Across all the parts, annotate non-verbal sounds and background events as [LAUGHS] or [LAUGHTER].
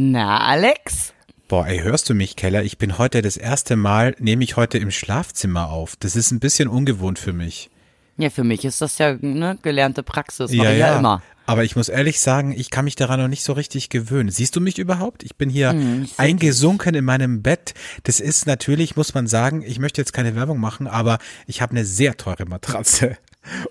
Na, Alex? Boah, ey, hörst du mich, Keller? Ich bin heute das erste Mal, nehme ich heute im Schlafzimmer auf. Das ist ein bisschen ungewohnt für mich. Ja, für mich ist das ja ne, gelernte Praxis. Ja, ja, ja. immer. Aber ich muss ehrlich sagen, ich kann mich daran noch nicht so richtig gewöhnen. Siehst du mich überhaupt? Ich bin hier Hm, ich eingesunken in meinem Bett. Das ist natürlich, muss man sagen, ich möchte jetzt keine Werbung machen, aber ich habe eine sehr teure Matratze.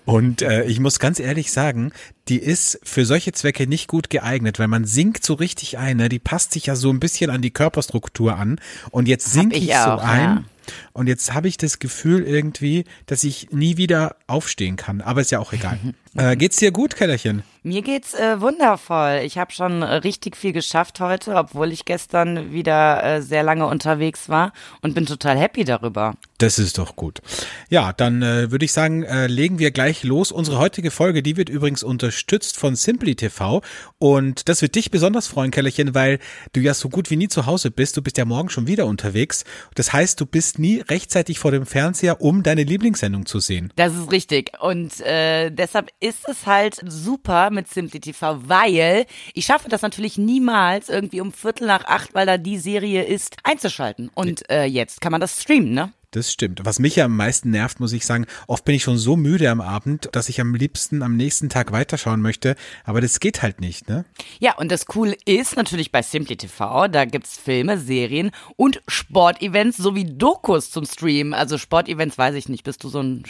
Und äh, ich muss ganz ehrlich sagen, die ist für solche Zwecke nicht gut geeignet, weil man sinkt so richtig ein. Ne? Die passt sich ja so ein bisschen an die Körperstruktur an. Und jetzt sink ich ich, so auch, ein. ja. Und jetzt habe ich das Gefühl irgendwie, dass ich nie wieder aufstehen kann. Aber ist ja auch egal. [LAUGHS] äh, geht's dir gut, Kellerchen? Mir geht's äh, wundervoll. Ich habe schon äh, richtig viel geschafft heute, obwohl ich gestern wieder äh, sehr lange unterwegs war und bin total happy darüber. Das ist doch gut. Ja, dann äh, würde ich sagen, äh, legen wir gleich los. Unsere heutige Folge, die wird übrigens unterstützt von Simply TV und das wird dich besonders freuen, Kellerchen, weil du ja so gut wie nie zu Hause bist. Du bist ja morgen schon wieder unterwegs. Das heißt, du bist nie rechtzeitig vor dem Fernseher, um deine Lieblingssendung zu sehen. Das ist richtig. Und äh, deshalb ist es halt super mit Simply TV, weil ich schaffe das natürlich niemals irgendwie um Viertel nach acht, weil da die Serie ist, einzuschalten. Und äh, jetzt kann man das streamen, ne? Das stimmt. Was mich ja am meisten nervt, muss ich sagen, oft bin ich schon so müde am Abend, dass ich am liebsten am nächsten Tag weiterschauen möchte. Aber das geht halt nicht, ne? Ja, und das Coole ist natürlich bei Simply TV, da gibt's Filme, Serien und Sportevents sowie Dokus zum Streamen. Also Sportevents weiß ich nicht. Bist du so ein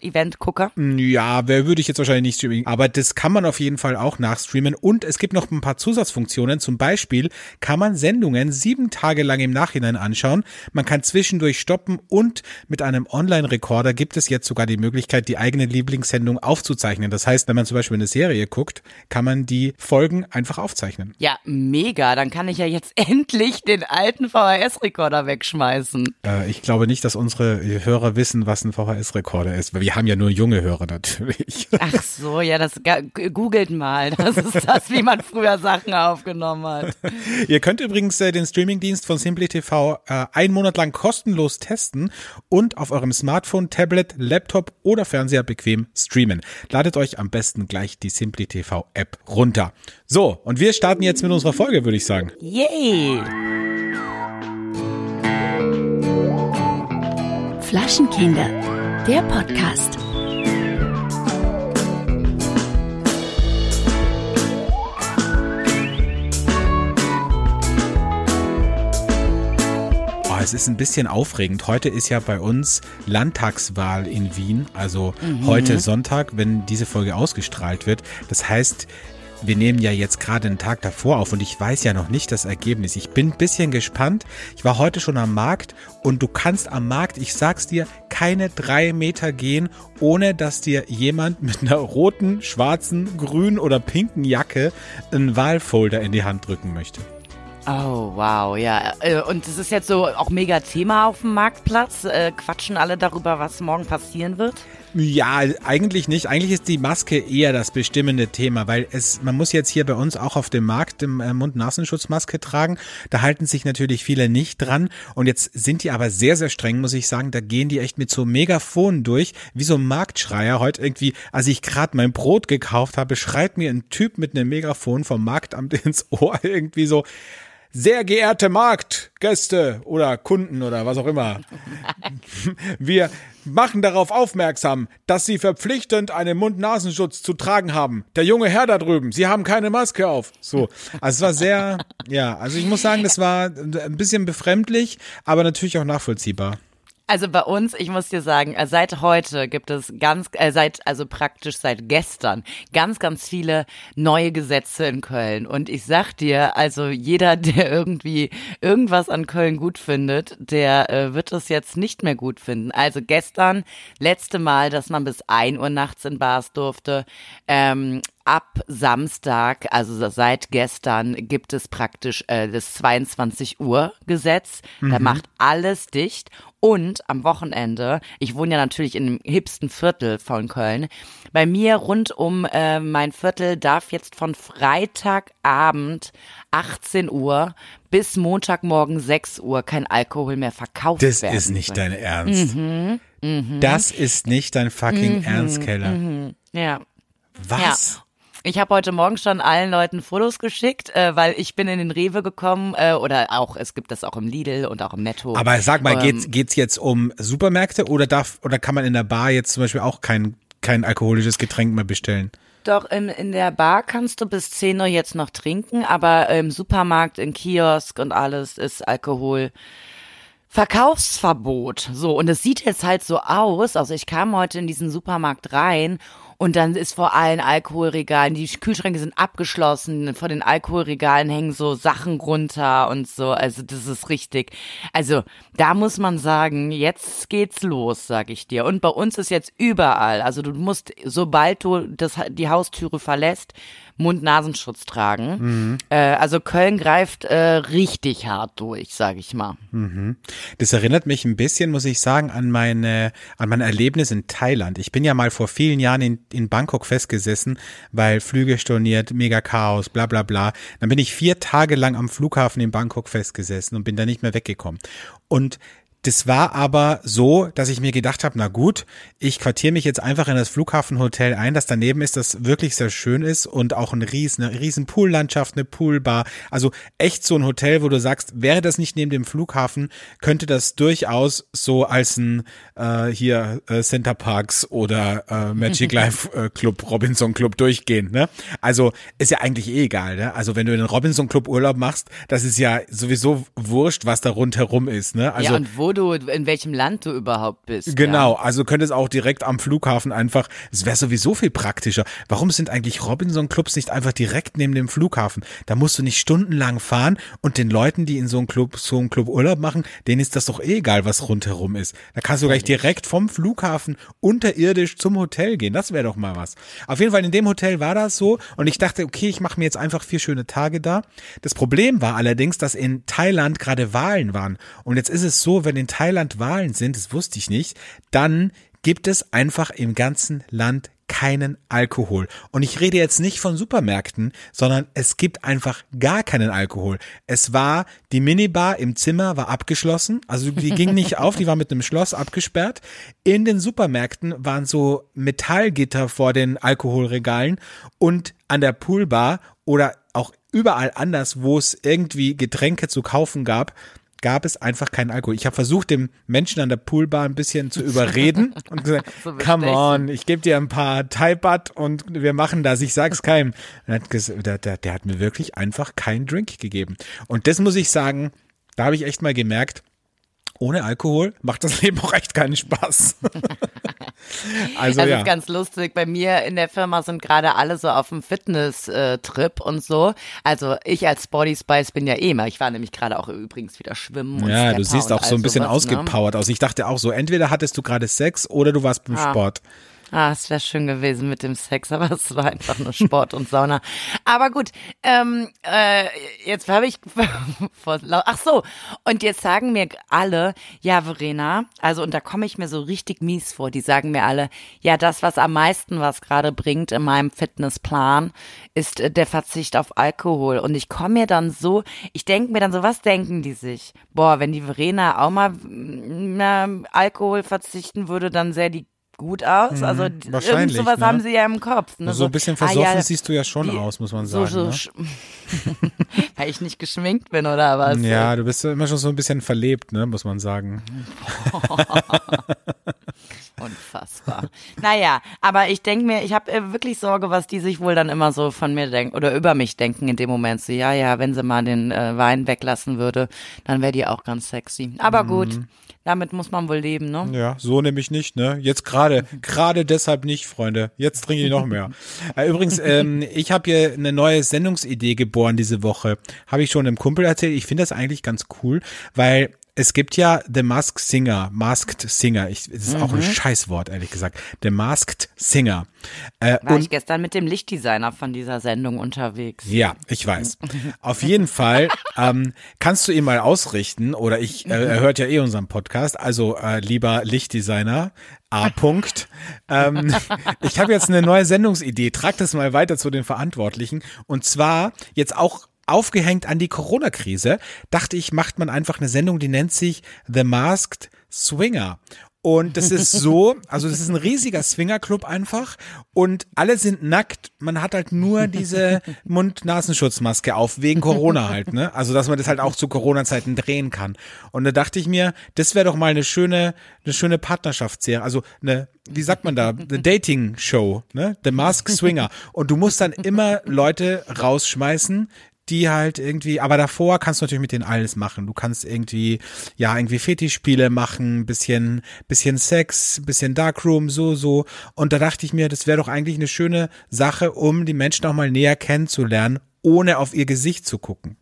Sportevent-Gucker? Ja, wer würde ich jetzt wahrscheinlich nicht streamen. Aber das kann man auf jeden Fall auch nachstreamen. Und es gibt noch ein paar Zusatzfunktionen. Zum Beispiel kann man Sendungen sieben Tage lang im Nachhinein anschauen. Man kann zwischendurch stoppen und mit einem Online-Rekorder gibt es jetzt sogar die Möglichkeit, die eigene Lieblingssendung aufzuzeichnen. Das heißt, wenn man zum Beispiel eine Serie guckt, kann man die Folgen einfach aufzeichnen. Ja, mega. Dann kann ich ja jetzt [LAUGHS] endlich den alten VHS-Rekorder wegschmeißen. Äh, ich glaube nicht, dass unsere Hörer wissen, was ein VHS-Rekorder ist, weil wir haben ja nur junge Hörer natürlich. Ach so, ja, das googelt mal. Das ist das, wie man früher Sachen aufgenommen hat. Ihr könnt übrigens äh, den Streamingdienst von Simply TV äh, einen Monat lang kostenlos testen und auf eurem Smartphone, Tablet, Laptop oder Fernseher bequem streamen. Ladet euch am besten gleich die Simply TV App runter. So, und wir starten jetzt mit unserer Folge, würde ich sagen. Yay! Flaschenkinder, der Podcast. Oh, es ist ein bisschen aufregend. Heute ist ja bei uns Landtagswahl in Wien, also heute Sonntag, wenn diese Folge ausgestrahlt wird. Das heißt, wir nehmen ja jetzt gerade einen Tag davor auf und ich weiß ja noch nicht das Ergebnis. Ich bin ein bisschen gespannt. Ich war heute schon am Markt und du kannst am Markt, ich sag's dir, keine drei Meter gehen, ohne dass dir jemand [LAUGHS] mit einer roten, schwarzen, grünen oder pinken Jacke einen Wahlfolder in die Hand drücken möchte. Oh, wow, ja. Äh, Und es ist jetzt so auch mega Thema auf dem Marktplatz. Äh, Quatschen alle darüber, was morgen passieren wird? Ja, eigentlich nicht. Eigentlich ist die Maske eher das bestimmende Thema, weil es, man muss jetzt hier bei uns auch auf dem Markt im äh, Mund-Nasenschutzmaske tragen. Da halten sich natürlich viele nicht dran. Und jetzt sind die aber sehr, sehr streng, muss ich sagen. Da gehen die echt mit so Megafonen durch, wie so ein Marktschreier. Heute irgendwie, als ich gerade mein Brot gekauft habe, schreit mir ein Typ mit einem Megafon vom Marktamt [LAUGHS] ins Ohr irgendwie so, sehr geehrte Marktgäste oder Kunden oder was auch immer. [LAUGHS] Wir machen darauf aufmerksam, dass Sie verpflichtend einen Mund-Nasenschutz zu tragen haben. Der junge Herr da drüben, Sie haben keine Maske auf. So. Also es war sehr, ja, also ich muss sagen, das war ein bisschen befremdlich, aber natürlich auch nachvollziehbar. Also bei uns, ich muss dir sagen, äh, seit heute gibt es ganz, äh, seit, also praktisch seit gestern, ganz, ganz viele neue Gesetze in Köln. Und ich sag dir, also jeder, [LAUGHS] der irgendwie irgendwas an Köln gut findet, der äh, wird es jetzt nicht mehr gut finden. Also gestern, letzte Mal, dass man bis ein Uhr nachts in Bars durfte. Ähm, ab Samstag, also seit gestern, gibt es praktisch äh, das 22 Uhr Gesetz. Da macht alles dicht. Und am Wochenende, ich wohne ja natürlich in dem hipsten Viertel von Köln, bei mir rund um äh, mein Viertel darf jetzt von Freitagabend 18 Uhr bis Montagmorgen 6 Uhr kein Alkohol mehr verkauft Das werden. ist nicht dein Ernst. Das ist nicht dein fucking Ernst, Keller. Ja. Was? Ich habe heute Morgen schon allen Leuten Fotos geschickt, äh, weil ich bin in den Rewe gekommen äh, oder auch, es gibt das auch im Lidl und auch im Netto. Aber sag mal, Ähm, geht's, geht's jetzt um Supermärkte oder darf, oder kann man in der Bar jetzt zum Beispiel auch kein, kein alkoholisches Getränk mehr bestellen? Doch, in, in der Bar kannst du bis 10 Uhr jetzt noch trinken, aber im Supermarkt, im Kiosk und alles ist Alkohol. Verkaufsverbot. So, und es sieht jetzt halt so aus. Also ich kam heute in diesen Supermarkt rein und dann ist vor allen Alkoholregalen, die Kühlschränke sind abgeschlossen, vor den Alkoholregalen hängen so Sachen runter und so. Also das ist richtig. Also da muss man sagen, jetzt geht's los, sag ich dir. Und bei uns ist jetzt überall. Also du musst, sobald du das, die Haustüre verlässt, Mund-Nasenschutz tragen. Äh, also Köln greift äh, richtig hart durch, sag ich mal. Das erinnert mich ein bisschen, muss ich sagen, an meine, an mein Erlebnis in Thailand. Ich bin ja mal vor vielen Jahren in, in Bangkok festgesessen, weil Flüge storniert, mega Chaos, bla bla bla. Dann bin ich vier Tage lang am Flughafen in Bangkok festgesessen und bin da nicht mehr weggekommen. Und das war aber so, dass ich mir gedacht habe, na gut, ich quartiere mich jetzt einfach in das Flughafenhotel ein, das daneben ist, das wirklich sehr schön ist und auch ein riesen, eine riesen Poollandschaft, eine Poolbar. Also echt so ein Hotel, wo du sagst, wäre das nicht neben dem Flughafen, könnte das durchaus so als ein äh, hier äh, Center Parks oder äh, Magic [LAUGHS] Life äh, Club, Robinson Club durchgehen. Ne? Also ist ja eigentlich eh egal. Ne? Also wenn du in den Robinson Club Urlaub machst, das ist ja sowieso wurscht, was da rundherum ist. Ne? Also ja, wo du, in welchem Land du überhaupt bist. Genau, also könntest auch direkt am Flughafen einfach, es wäre sowieso viel praktischer. Warum sind eigentlich Robinson-Clubs nicht einfach direkt neben dem Flughafen? Da musst du nicht stundenlang fahren und den Leuten, die in so einem Club, so einem Club Urlaub machen, denen ist das doch eh egal, was rundherum ist. Da kannst du gleich direkt vom Flughafen unterirdisch zum Hotel gehen. Das wäre doch mal was. Auf jeden Fall in dem Hotel war das so und ich dachte, okay, ich mache mir jetzt einfach vier schöne Tage da. Das Problem war allerdings, dass in Thailand gerade Wahlen waren. Und jetzt ist es so, wenn in Thailand Wahlen sind, das wusste ich nicht, dann gibt es einfach im ganzen Land keinen Alkohol. Und ich rede jetzt nicht von Supermärkten, sondern es gibt einfach gar keinen Alkohol. Es war, die Minibar im Zimmer war abgeschlossen, also die [LAUGHS] ging nicht auf, die war mit einem Schloss abgesperrt. In den Supermärkten waren so Metallgitter vor den Alkoholregalen und an der Poolbar oder auch überall anders, wo es irgendwie Getränke zu kaufen gab, gab es einfach keinen Alkohol. Ich habe versucht, dem Menschen an der Poolbar ein bisschen zu überreden [LAUGHS] und gesagt, So come on, ich gebe dir ein paar Thai und wir machen das, ich sag's keinem. Er der, der, der hat mir wirklich einfach keinen Drink gegeben. Und das muss ich sagen, da habe ich echt mal gemerkt, ohne Alkohol macht das [LAUGHS] Leben auch echt keinen Spaß. [LAUGHS] also Das ja. ist ganz lustig. Bei mir in der Firma sind gerade alle so auf dem Fitness-Trip und so. Also ich als Body Spice bin ja eh mal. Ich war nämlich gerade auch übrigens wieder schwimmen. Und ja, du siehst auch so ein bisschen sowas, ne? ausgepowert aus. Ich dachte auch so, entweder hattest du gerade Sex oder du warst beim Ah. Sport. Ah, es wäre schön gewesen mit dem Sex, aber es war einfach nur Sport und Sauna. Aber gut, ähm, äh, jetzt habe ich [LAUGHS] ach so, und jetzt sagen mir alle, ja Verena, also und da komme ich mir so richtig mies vor. Die sagen mir alle, ja das, was am meisten was gerade bringt in meinem Fitnessplan, ist äh, der Verzicht auf Alkohol. Und ich komme mir dann so, ich denke mir dann so, was denken die sich? Boah, wenn die Verena auch mal mm, na, Alkohol verzichten würde, dann sähe die gut aus. Also irgend Mhm. sowas ne? haben sie ja im Kopf. Ne? So ein bisschen ah, versoffen ja, siehst du ja schon die- aus, muss man so, sagen. so, ne? sch- [LAUGHS] Weil ich nicht geschminkt bin oder was? Ja, du bist immer schon so ein bisschen verlebt, ne, muss man sagen. [LAUGHS] Unfassbar. naja, aber ich denke mir, ich habe äh, wirklich Sorge, was die sich wohl dann immer so von mir denken oder über mich denken in dem Moment. So, ja, ja, wenn sie mal den äh, Wein weglassen würde, dann wäre die auch ganz sexy. Aber gut, Mhm. damit muss man wohl leben, ne? Ja, so nämlich nicht, ne? Jetzt gerade, gerade deshalb nicht, Freunde. Jetzt trinke ich noch mehr. [LAUGHS] Äh, Übrigens, ähm, ich habe hier eine neue Sendungsidee geboren diese Woche. Habe ich schon einem Kumpel erzählt. Ich finde das eigentlich ganz cool, weil es gibt ja The Masked Singer, Masked Singer. Ich, das ist auch ein Scheißwort, ehrlich gesagt. The Masked Singer. Äh, War und ich gestern mit dem Lichtdesigner von dieser Sendung unterwegs. Ja, ich weiß. Auf jeden Fall [LAUGHS] ähm, kannst du ihn mal ausrichten oder ich, äh, er hört ja eh unseren Podcast, also äh, lieber Lichtdesigner, A. [LAUGHS] Punkt. Ähm, ich habe jetzt eine neue Sendungsidee. Trag das mal weiter zu den Verantwortlichen und zwar jetzt auch aufgehängt an die Corona-Krise, dachte ich, macht man einfach eine Sendung, die nennt sich The Masked Swinger. Und das ist so, [LAUGHS] also das ist ein riesiger Swingerclub einfach und alle sind nackt. Man hat halt nur diese Mund-Nasenschutzmaske auf, wegen Corona halt, ne? Also, dass man das halt auch zu Corona-Zeiten drehen kann. Und da dachte ich mir, das wäre doch mal eine schöne, eine schöne Partnerschaftsserie. Also eine, wie sagt man da, eine Dating-Show, ne? The Mask Swinger. Und du musst dann immer Leute rausschmeißen, die halt irgendwie, aber davor kannst du natürlich mit denen alles machen. Du kannst irgendwie, ja, irgendwie Fetischspiele machen, bisschen, bisschen Sex, bisschen Darkroom, so, so. Und da dachte ich mir, das wäre doch eigentlich eine schöne Sache, um die Menschen auch mal näher kennenzulernen, ohne auf ihr Gesicht zu gucken.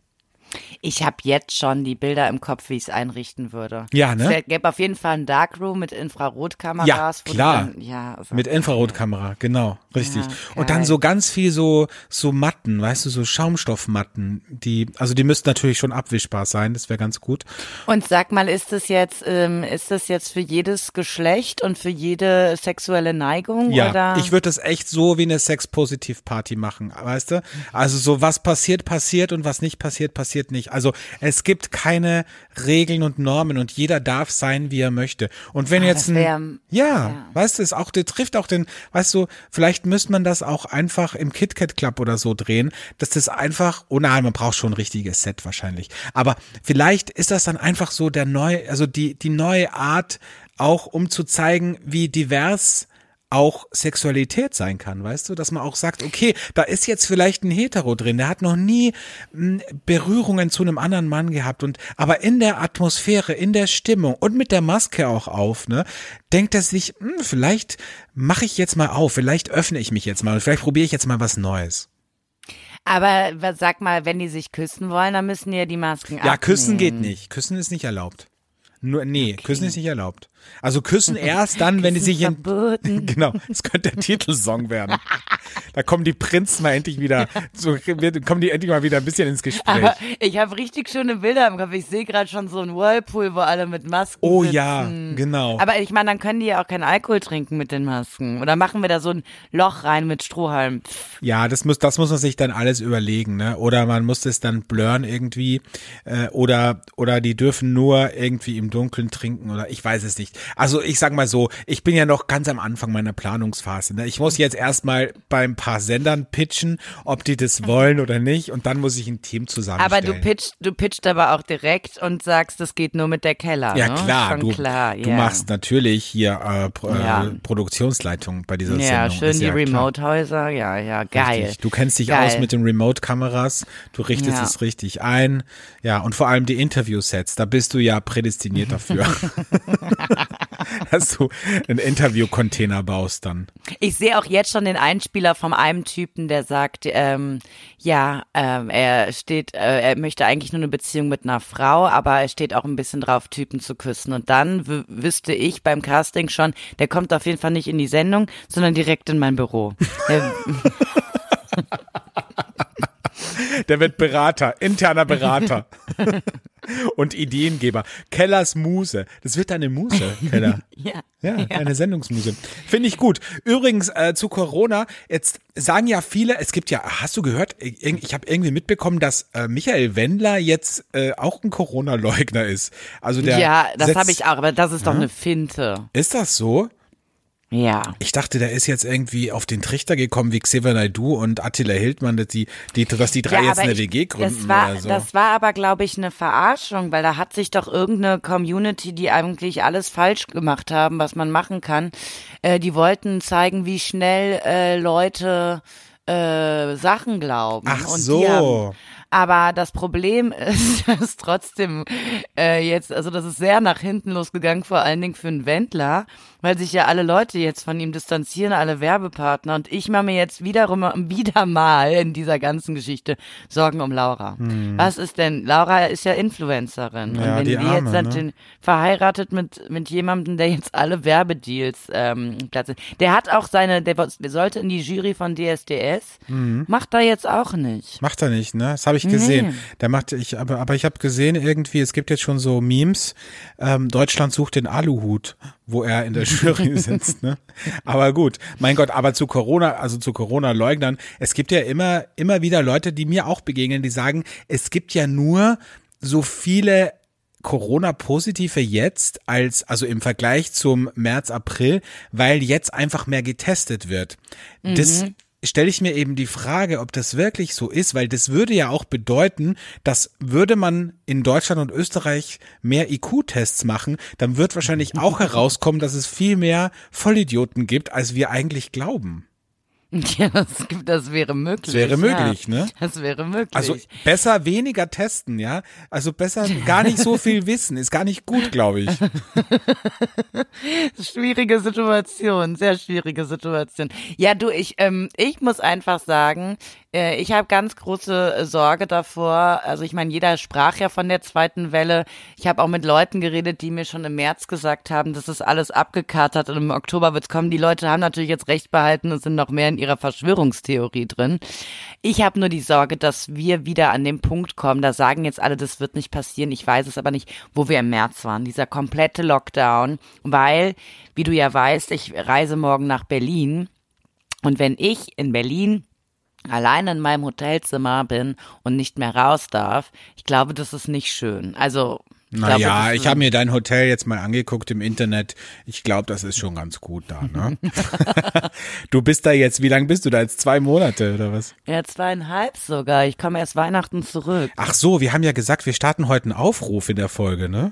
Ich habe jetzt schon die Bilder im Kopf, wie ich es einrichten würde. Ja, ne? Es gäbe auf jeden Fall ein Darkroom mit Infrarotkameras. Ja, klar. Dann, ja, also, Mit Infrarotkamera, genau, richtig. Ja, und dann so ganz viel so so Matten, weißt du, so Schaumstoffmatten, die also die müssten natürlich schon abwischbar sein, das wäre ganz gut. Und sag mal, ist das jetzt, ähm, ist das jetzt für jedes Geschlecht und für jede sexuelle Neigung? Ja, oder? ich würde das echt so wie eine Sex-Positiv-Party machen, weißt du? Also so was passiert, passiert und was nicht passiert, passiert nicht. Also es gibt keine Regeln und Normen und jeder darf sein, wie er möchte. Und wenn Ah, jetzt das wär- ein, ja, ja. weißt du, es auch, der trifft auch den, weißt du, vielleicht müsste man das auch einfach im KitKat Club oder so drehen, dass das einfach, oh nein, man braucht schon ein richtiges Set wahrscheinlich. Aber vielleicht ist das dann einfach so der neue, also die, die neue Art, auch um zu zeigen, wie divers auch Sexualität sein kann, weißt du, dass man auch sagt, okay, da ist jetzt vielleicht ein Hetero drin, der hat noch nie mh, Berührungen zu einem anderen Mann gehabt und aber in der Atmosphäre, in der Stimmung und mit der Maske auch auf, ne, denkt er sich, mh, vielleicht mache ich jetzt mal auf, vielleicht öffne ich mich jetzt mal und vielleicht probiere ich jetzt mal was Neues. Aber sag mal, wenn die sich küssen wollen, dann müssen die ja die Masken Ja, küssen geht abnehmen. nicht, küssen ist nicht erlaubt. Nur nee, küssen ist nicht erlaubt. Also küssen [LAUGHS] erst dann, wenn die sich in. [LAUGHS] Genau, das könnte der Titelsong werden. Da kommen die Prinzen mal endlich wieder, so kommen die endlich mal wieder ein bisschen ins Gespräch. Aber ich habe richtig schöne Bilder im Kopf. Ich sehe gerade schon so ein Whirlpool, wo alle mit Masken Oh sitzen. ja, genau. Aber ich meine, dann können die ja auch keinen Alkohol trinken mit den Masken. Oder machen wir da so ein Loch rein mit Strohhalm? Pff. Ja, das muss, das muss man sich dann alles überlegen, ne? Oder man muss es dann blurren irgendwie, äh, oder oder die dürfen nur irgendwie im Dunkeln trinken oder ich weiß es nicht. Also ich sag mal so, ich bin ja noch ganz am Anfang meiner Planungsphase. Ne? Ich muss jetzt erstmal bei ein paar Sendern pitchen, ob die das wollen oder nicht, und dann muss ich ein Team Aber zusammenstellen. du pitcht, du pitcht aber auch direkt und sagst, das geht nur mit der Keller. Ja ne? klar, Schon du, klar, du ja. machst natürlich hier äh, Pro, Ja. äh, Produktionsleitung bei dieser Ja, Sendung. schön die ja klar. Remote-Häuser. Ja, ja, geil. Richtig. Du kennst dich Geil. aus mit den Remote-Kameras, du richtest Ja. es richtig ein. Ja, und vor allem die Interview-Sets, da bist du ja prädestiniert dafür. [LAUGHS] [LAUGHS] Dass du einen Interview-Container baust dann. Ich sehe auch jetzt schon den Einspieler von einem Typen, der sagt, ähm, ja, ähm, er steht, äh, er möchte eigentlich nur eine Beziehung mit einer Frau, aber er steht auch ein bisschen drauf, Typen zu küssen. Und dann wüsste ich beim Casting schon, der kommt auf jeden Fall nicht in die Sendung, sondern direkt in mein Büro. [LAUGHS] Der, wird Berater, interner Berater. und Ideengeber. Kellers Muse. Das wird deine Muse, Keller. [LAUGHS] ja. Ja, eine Sendungsmuse. Finde ich gut. Übrigens äh, zu Corona, jetzt sagen ja viele, es gibt ja, hast du gehört, ich, ich habe irgendwie mitbekommen, dass äh, Michael Wendler jetzt äh, auch ein Corona-Leugner ist. Also der ja, das habe ich auch, aber das ist doch eine Finte. Ist das so? Ja. Ich dachte, der ist jetzt irgendwie auf den Trichter gekommen wie Xavier Naidoo und Attila Hildmann, dass die, die, dass die drei ja, jetzt eine ich- WG gründen das war, oder so. Das war aber, glaube ich, eine Verarschung, weil da hat sich doch irgendeine Community, die eigentlich alles falsch gemacht haben, was man machen kann, äh, die wollten zeigen, wie schnell äh, Leute äh, Sachen glauben. Ach Und so. Haben, aber das Problem [LAUGHS] ist, dass trotzdem äh, jetzt, also das ist sehr nach hinten losgegangen, vor allen Dingen für einen Wendler, weil sich ja alle Leute jetzt von ihm distanzieren, alle Werbepartner. Und ich mache mir jetzt wiederum wieder mal in dieser ganzen Geschichte Sorgen um Laura. Was ist denn? Laura ist ja Influencerin. Hm. Ja, und wenn die die, Arme, jetzt dann ne? verheiratet mit, mit jemandem, der jetzt alle Werbedeals ähm, platzt. Der hat auch seine, der, der sollte in die Jury von DSDS. Mhm. Macht er jetzt auch nicht. Macht er nicht, ne? Das habe ich gesehen. Nee. Der macht ich, aber, aber ich habe gesehen irgendwie, es gibt jetzt schon so Memes. Ähm, Deutschland sucht den Aluhut, wo er in der [LAUGHS] Jury sitzt, ne? Aber gut, mein Gott, aber zu Corona, also zu Corona-Leugnern, es gibt ja immer, immer wieder Leute, die mir auch begegnen, die sagen, es gibt ja nur so viele Corona-Positive jetzt als, also im Vergleich zum März, April, weil jetzt einfach mehr getestet wird. Das stelle ich mir eben die Frage, ob das wirklich so ist, weil das würde ja auch bedeuten, dass würde man in Deutschland und Österreich mehr IQ-Tests machen, dann wird wahrscheinlich [LAUGHS] auch herauskommen, dass es viel mehr Vollidioten gibt, als wir eigentlich glauben. [LAUGHS] Ja, das, das wäre möglich. Das wäre möglich, ja. ne? Das wäre möglich. Also besser weniger testen, ja? Also besser gar nicht so viel wissen, ist gar nicht gut, glaube ich. [LAUGHS] Schwierige Situation, sehr schwierige Situation. Ja, du, ich, ähm, ich muss einfach sagen, äh, ich habe ganz große äh, Sorge davor. Also ich meine, jeder sprach ja von der zweiten Welle. Ich habe auch mit Leuten geredet, die mir schon im März gesagt haben, das ist alles abgekatert und im Oktober wird's kommen. Die Leute haben natürlich jetzt recht behalten und sind noch mehr in ihrer Verschwörungstheorie drin. Ich habe nur die Sorge, dass wir wieder an den Punkt kommen. Da sagen jetzt alle, das wird nicht passieren. Ich weiß es aber nicht, wo wir im März waren. Dieser komplette Lockdown, weil, wie du ja weißt, ich reise morgen nach Berlin. Und wenn ich in Berlin alleine in meinem Hotelzimmer bin und nicht mehr raus darf, ich glaube, das ist nicht schön. Also, Naja, ich habe mir dein Hotel jetzt mal angeguckt im Internet. Ich glaube, das ist schon ganz gut da, ne? [LAUGHS] du bist da jetzt, wie lange bist du da? Jetzt zwei Monate oder was? Ja, zweieinhalb sogar. Ich komme erst Weihnachten zurück. Ach so, wir haben ja gesagt, wir starten heute einen Aufruf in der Folge, ne?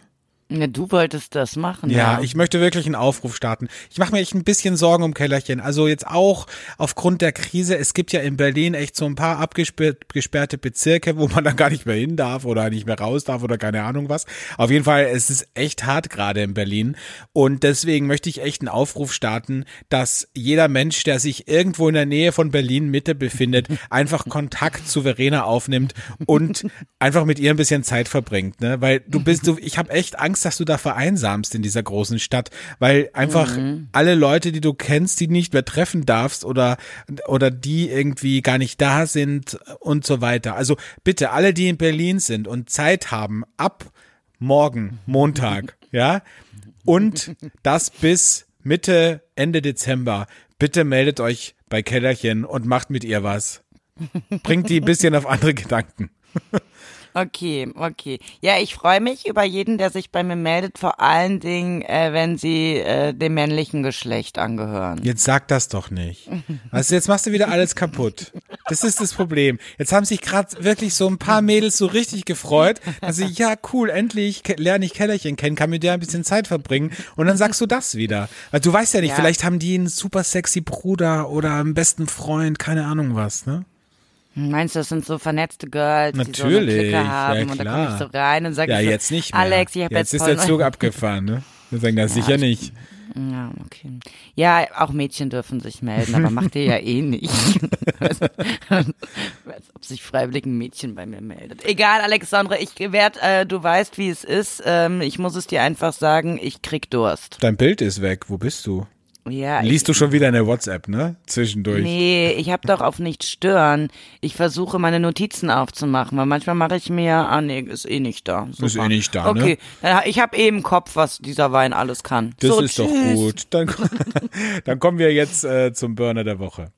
Ja, du wolltest das machen. Ja, Ja, ich möchte wirklich einen Aufruf starten. Ich mache mir echt ein bisschen Sorgen um Kellerchen. Also jetzt auch aufgrund der Krise. Es gibt ja in Berlin echt so ein paar abgesperrt- gesperrte Bezirke, wo man dann gar nicht mehr hin darf oder nicht mehr raus darf oder keine Ahnung was. Auf jeden Fall, es ist echt hart gerade in Berlin. Und deswegen möchte ich echt einen Aufruf starten, dass jeder Mensch, der sich irgendwo in der Nähe von Berlin Mitte befindet, [LAUGHS] einfach Kontakt zu Verena aufnimmt und einfach mit ihr ein bisschen Zeit verbringt, ne? Weil du bist, du, ich habe echt Angst, dass du da vereinsamst in dieser großen Stadt, weil einfach alle Leute, die du kennst, die nicht mehr treffen darfst oder oder die irgendwie gar nicht da sind und so weiter. Also bitte alle, die in Berlin sind und Zeit haben, ab morgen Montag, [LAUGHS] ja, und das bis Mitte Ende Dezember. Bitte meldet euch bei Kellerchen und macht mit ihr was. Bringt die ein bisschen auf andere Gedanken. [LAUGHS] Okay, okay. Ja, ich freue mich über jeden, der sich bei mir meldet, vor allen Dingen, äh, wenn sie äh, dem männlichen Geschlecht angehören. Jetzt sag das doch nicht. Also jetzt machst du wieder alles kaputt. Das ist das Problem. Jetzt haben sich gerade wirklich so ein paar Mädels so richtig gefreut. Also ja, cool, endlich lerne ich Kellerchen kennen, kann mit der ein bisschen Zeit verbringen. Und dann sagst du das wieder. Weil du weißt ja nicht, Ja. vielleicht haben die einen super sexy Bruder oder einen besten Freund, keine Ahnung was, ne? Meinst du, das sind so vernetzte Girls, die so eine Natürlich, Clique ja, haben und da komme ich so rein und sage Ja, ich so, jetzt nicht mehr. Alex, ich habe jetzt jetzt, ist der Zug abgefahren, ne? Wir sagen das sicher nicht. Ja, okay. Ja, auch Mädchen dürfen sich melden, aber macht ihr ja eh nicht. [LAUGHS] Als ob sich freiwillig ein Mädchen bei mir meldet. Egal, Alexandre, ich werd, äh, du weißt, wie es ist. Ähm, ich muss es dir einfach sagen, ich krieg Durst. Dein Bild ist weg. Wo bist du? Ja, Liest du schon wieder eine WhatsApp, ne? Zwischendurch. Nee, ich habe doch auf nicht stören. Ich versuche meine Notizen aufzumachen, weil manchmal mache ich mir, ah nee, ist eh nicht da. Super. Ist eh nicht da, ne? Okay, dann, ich habe eh im Kopf, was dieser Wein alles kann. Das so, ist doch tschüss. gut. Dann, [LAUGHS] dann kommen wir jetzt äh, zum Burner der Woche.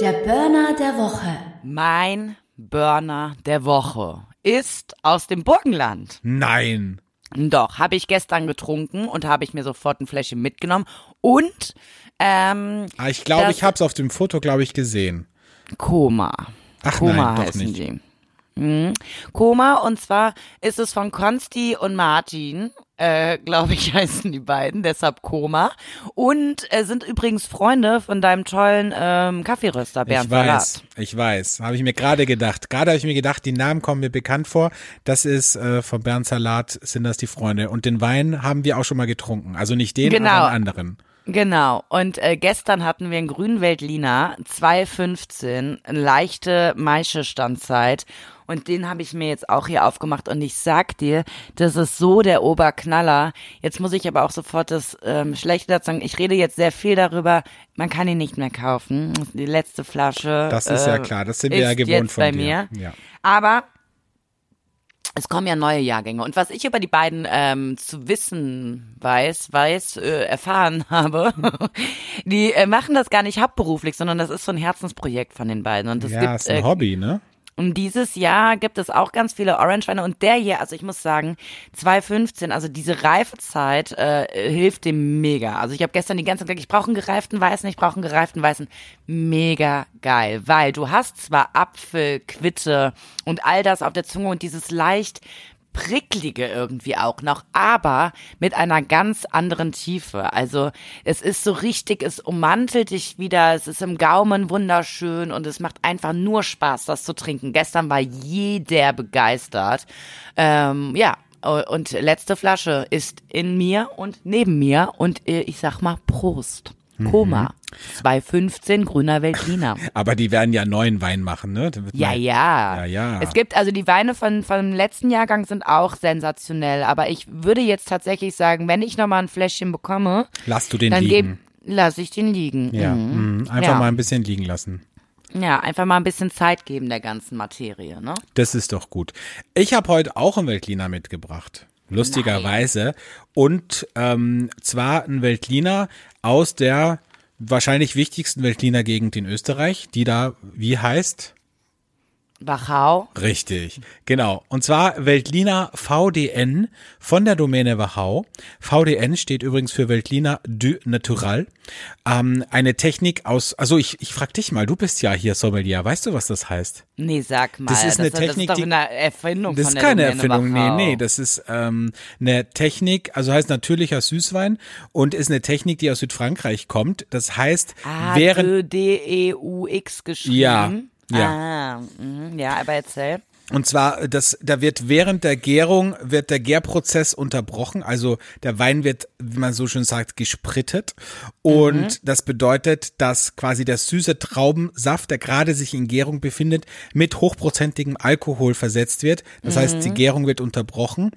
Der Burner der Woche. Mein Burner der Woche ist aus dem Burgenland. Nein. Doch, habe ich gestern getrunken und habe ich mir sofort ein Fläschchen mitgenommen. Und ähm, Ah, ich glaube, ich habe es auf dem Foto, glaube ich, gesehen. Koma. Ach Koma nein, doch heißen nicht. die. Mhm. Koma und zwar ist es von Konsti und Martin, äh, glaube ich, [LAUGHS] heißen die beiden, deshalb Koma. Und äh, sind übrigens Freunde von deinem tollen ähm, Kaffeeröster Bernd ich weiß, Salat. ich weiß. Habe ich mir gerade gedacht. Gerade habe ich mir gedacht, die Namen kommen mir bekannt vor. Das ist äh, von Bernd Salat, sind das die Freunde. Und den Wein haben wir auch schon mal getrunken. Also nicht den, Genau. aber einen anderen. Genau. Und äh, gestern hatten wir in Grünweltlina 2,15, eine leichte Maische-Standzeit. Und den habe ich mir jetzt auch hier aufgemacht. Und ich sag dir, das ist so der Oberknaller. Jetzt muss ich aber auch sofort das ähm, Schlechte dazu sagen. Ich rede jetzt sehr viel darüber. Man kann ihn nicht mehr kaufen. Die letzte Flasche. Das ist ja äh, klar. Das sind wir ja gewohnt von bei dir. mir. Ja. Aber es kommen ja neue Jahrgänge. Und was ich über die beiden ähm, zu wissen weiß, weiß, äh, erfahren [LAUGHS] habe, die äh, machen das gar nicht hauptberuflich, sondern das ist so ein Herzensprojekt von den beiden. Und es Ja, gibt ist ein äh, Hobby, ne? Und dieses Jahr gibt es auch ganz viele Orange-Weine und der hier, also ich muss sagen, 2015, also diese Reifezeit äh, hilft dem mega. Also ich habe gestern die ganze Zeit gesagt, ich brauche einen gereiften Weißen, ich brauche einen gereiften Weißen. Mega geil, weil du hast zwar Apfel, Quitte und all das auf der Zunge und dieses leicht pricklige irgendwie auch noch, aber mit einer ganz anderen Tiefe. Also es ist so richtig, es ummantelt dich wieder, es ist im Gaumen wunderschön und es macht einfach nur Spaß, das zu trinken. Gestern war jeder begeistert. Ähm, ja, und letzte Flasche ist in mir und neben mir und äh, ich sag mal Prost. Koma. 215 grüner Veltliner. [LAUGHS] Aber die werden ja neuen Wein machen, ne? Ja, mal- ja. Ja, ja. Es gibt, also die Weine von, vom letzten Jahrgang sind auch sensationell, aber ich würde jetzt tatsächlich sagen, wenn ich nochmal ein Fläschchen bekomme, Lass du den dann liegen. lasse ich den liegen. Ja, Mhm. mhm. einfach Ja. mal ein bisschen liegen lassen. Ja, einfach mal ein bisschen Zeit geben der ganzen Materie, ne? Das ist doch gut. Ich habe heute auch einen Veltliner mitgebracht. Lustigerweise. Und ähm, zwar ein Veltliner aus der wahrscheinlich wichtigsten Veltliner Gegend in Österreich, die da wie heißt? Wachau. Richtig, genau. Und zwar Veltliner VDN von der Domäne Wachau. VDN steht übrigens für Veltliner du Natural. Ähm, eine Technik aus, also ich, ich frag dich mal, du bist ja hier Sommelier, weißt du, was das heißt? Nee, sag mal. Das ist eine das, Technik, das ist doch eine Erfindung Das ist keine Domäne Erfindung, nee, Wachau. nee, das ist ähm, eine Technik, also heißt natürlicher Süßwein und ist eine Technik, die aus Südfrankreich kommt. Das heißt, Ah, während D-E-U-X geschrieben. Ja, ja. Ah, mhm, ja, aber erzähl. Und zwar, das, da wird während der Gärung, wird der Gärprozess unterbrochen. Also der Wein wird, wie man so schön sagt, gesprittet. Und das bedeutet, dass quasi der süße Traubensaft, der gerade sich in Gärung befindet, mit hochprozentigem Alkohol versetzt wird. Das heißt, die Gärung wird unterbrochen.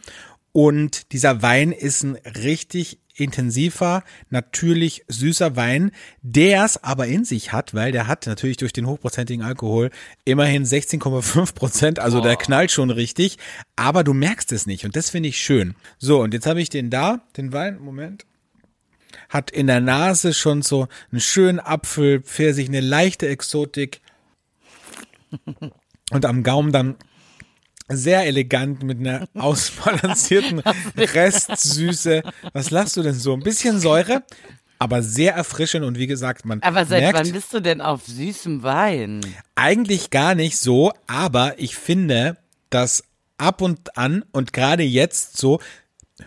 Und dieser Wein ist ein richtig intensiver, natürlich süßer Wein, der es aber in sich hat, weil der hat natürlich durch den hochprozentigen Alkohol immerhin 16,5 Prozent, also der knallt schon richtig, aber du merkst es nicht und das finde ich schön. So, und jetzt habe ich den da, den Wein, Moment, hat in der Nase schon so einen schönen Apfel, Pfirsich, eine leichte Exotik [LAUGHS] und am Gaumen dann sehr elegant mit einer [LAUGHS] ausbalancierten Restsüße. Was lachst du denn so? Ein bisschen Säure, aber sehr erfrischend und wie gesagt, man Aber seit merkt wann bist du denn auf süßem Wein? eigentlich gar nicht so, aber ich finde, dass ab und an und gerade jetzt so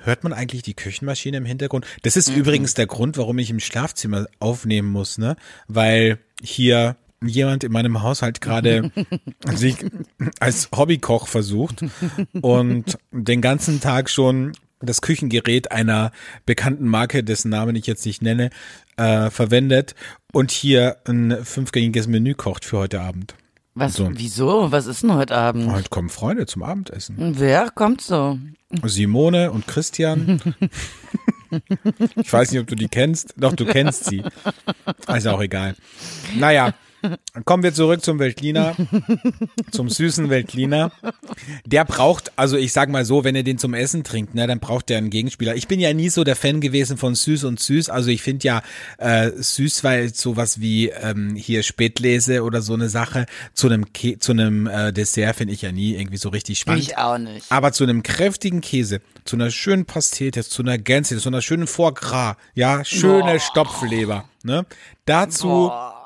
Hört man eigentlich die Küchenmaschine im Hintergrund? Das ist übrigens der Grund, warum ich im Schlafzimmer aufnehmen muss, ne? Weil hier jemand in meinem Haushalt gerade [LAUGHS] sich als Hobbykoch versucht und den ganzen Tag schon das Küchengerät einer bekannten Marke, dessen Namen ich jetzt nicht nenne, äh, verwendet und hier ein fünfgängiges Menü kocht für heute Abend. Was, So. wieso? Was ist denn heute Abend? Heute kommen Freunde zum Abendessen. Wer kommt so? Simone und Christian. [LAUGHS] Ich weiß nicht, ob du die kennst. Doch, du kennst sie. Ist auch egal. Naja, kommen wir zurück zum Veltliner, zum süßen Veltliner. Der braucht, also ich sag mal so, wenn ihr den zum Essen trinkt, ne, dann braucht der einen Gegenspieler. Ich bin ja nie so der Fan gewesen von süß und süß. Also ich finde ja äh, süß, weil sowas wie ähm, hier Spätlese oder so eine Sache zu einem Ke zu einem äh, Dessert finde ich ja nie irgendwie so richtig spannend. Ich auch nicht. Aber zu einem kräftigen Käse, zu einer schönen Pastete, zu einer Gänse, zu einer schönen Foie Gras, ja, schöne Boah. Stopfleber, ne? Dazu Boah,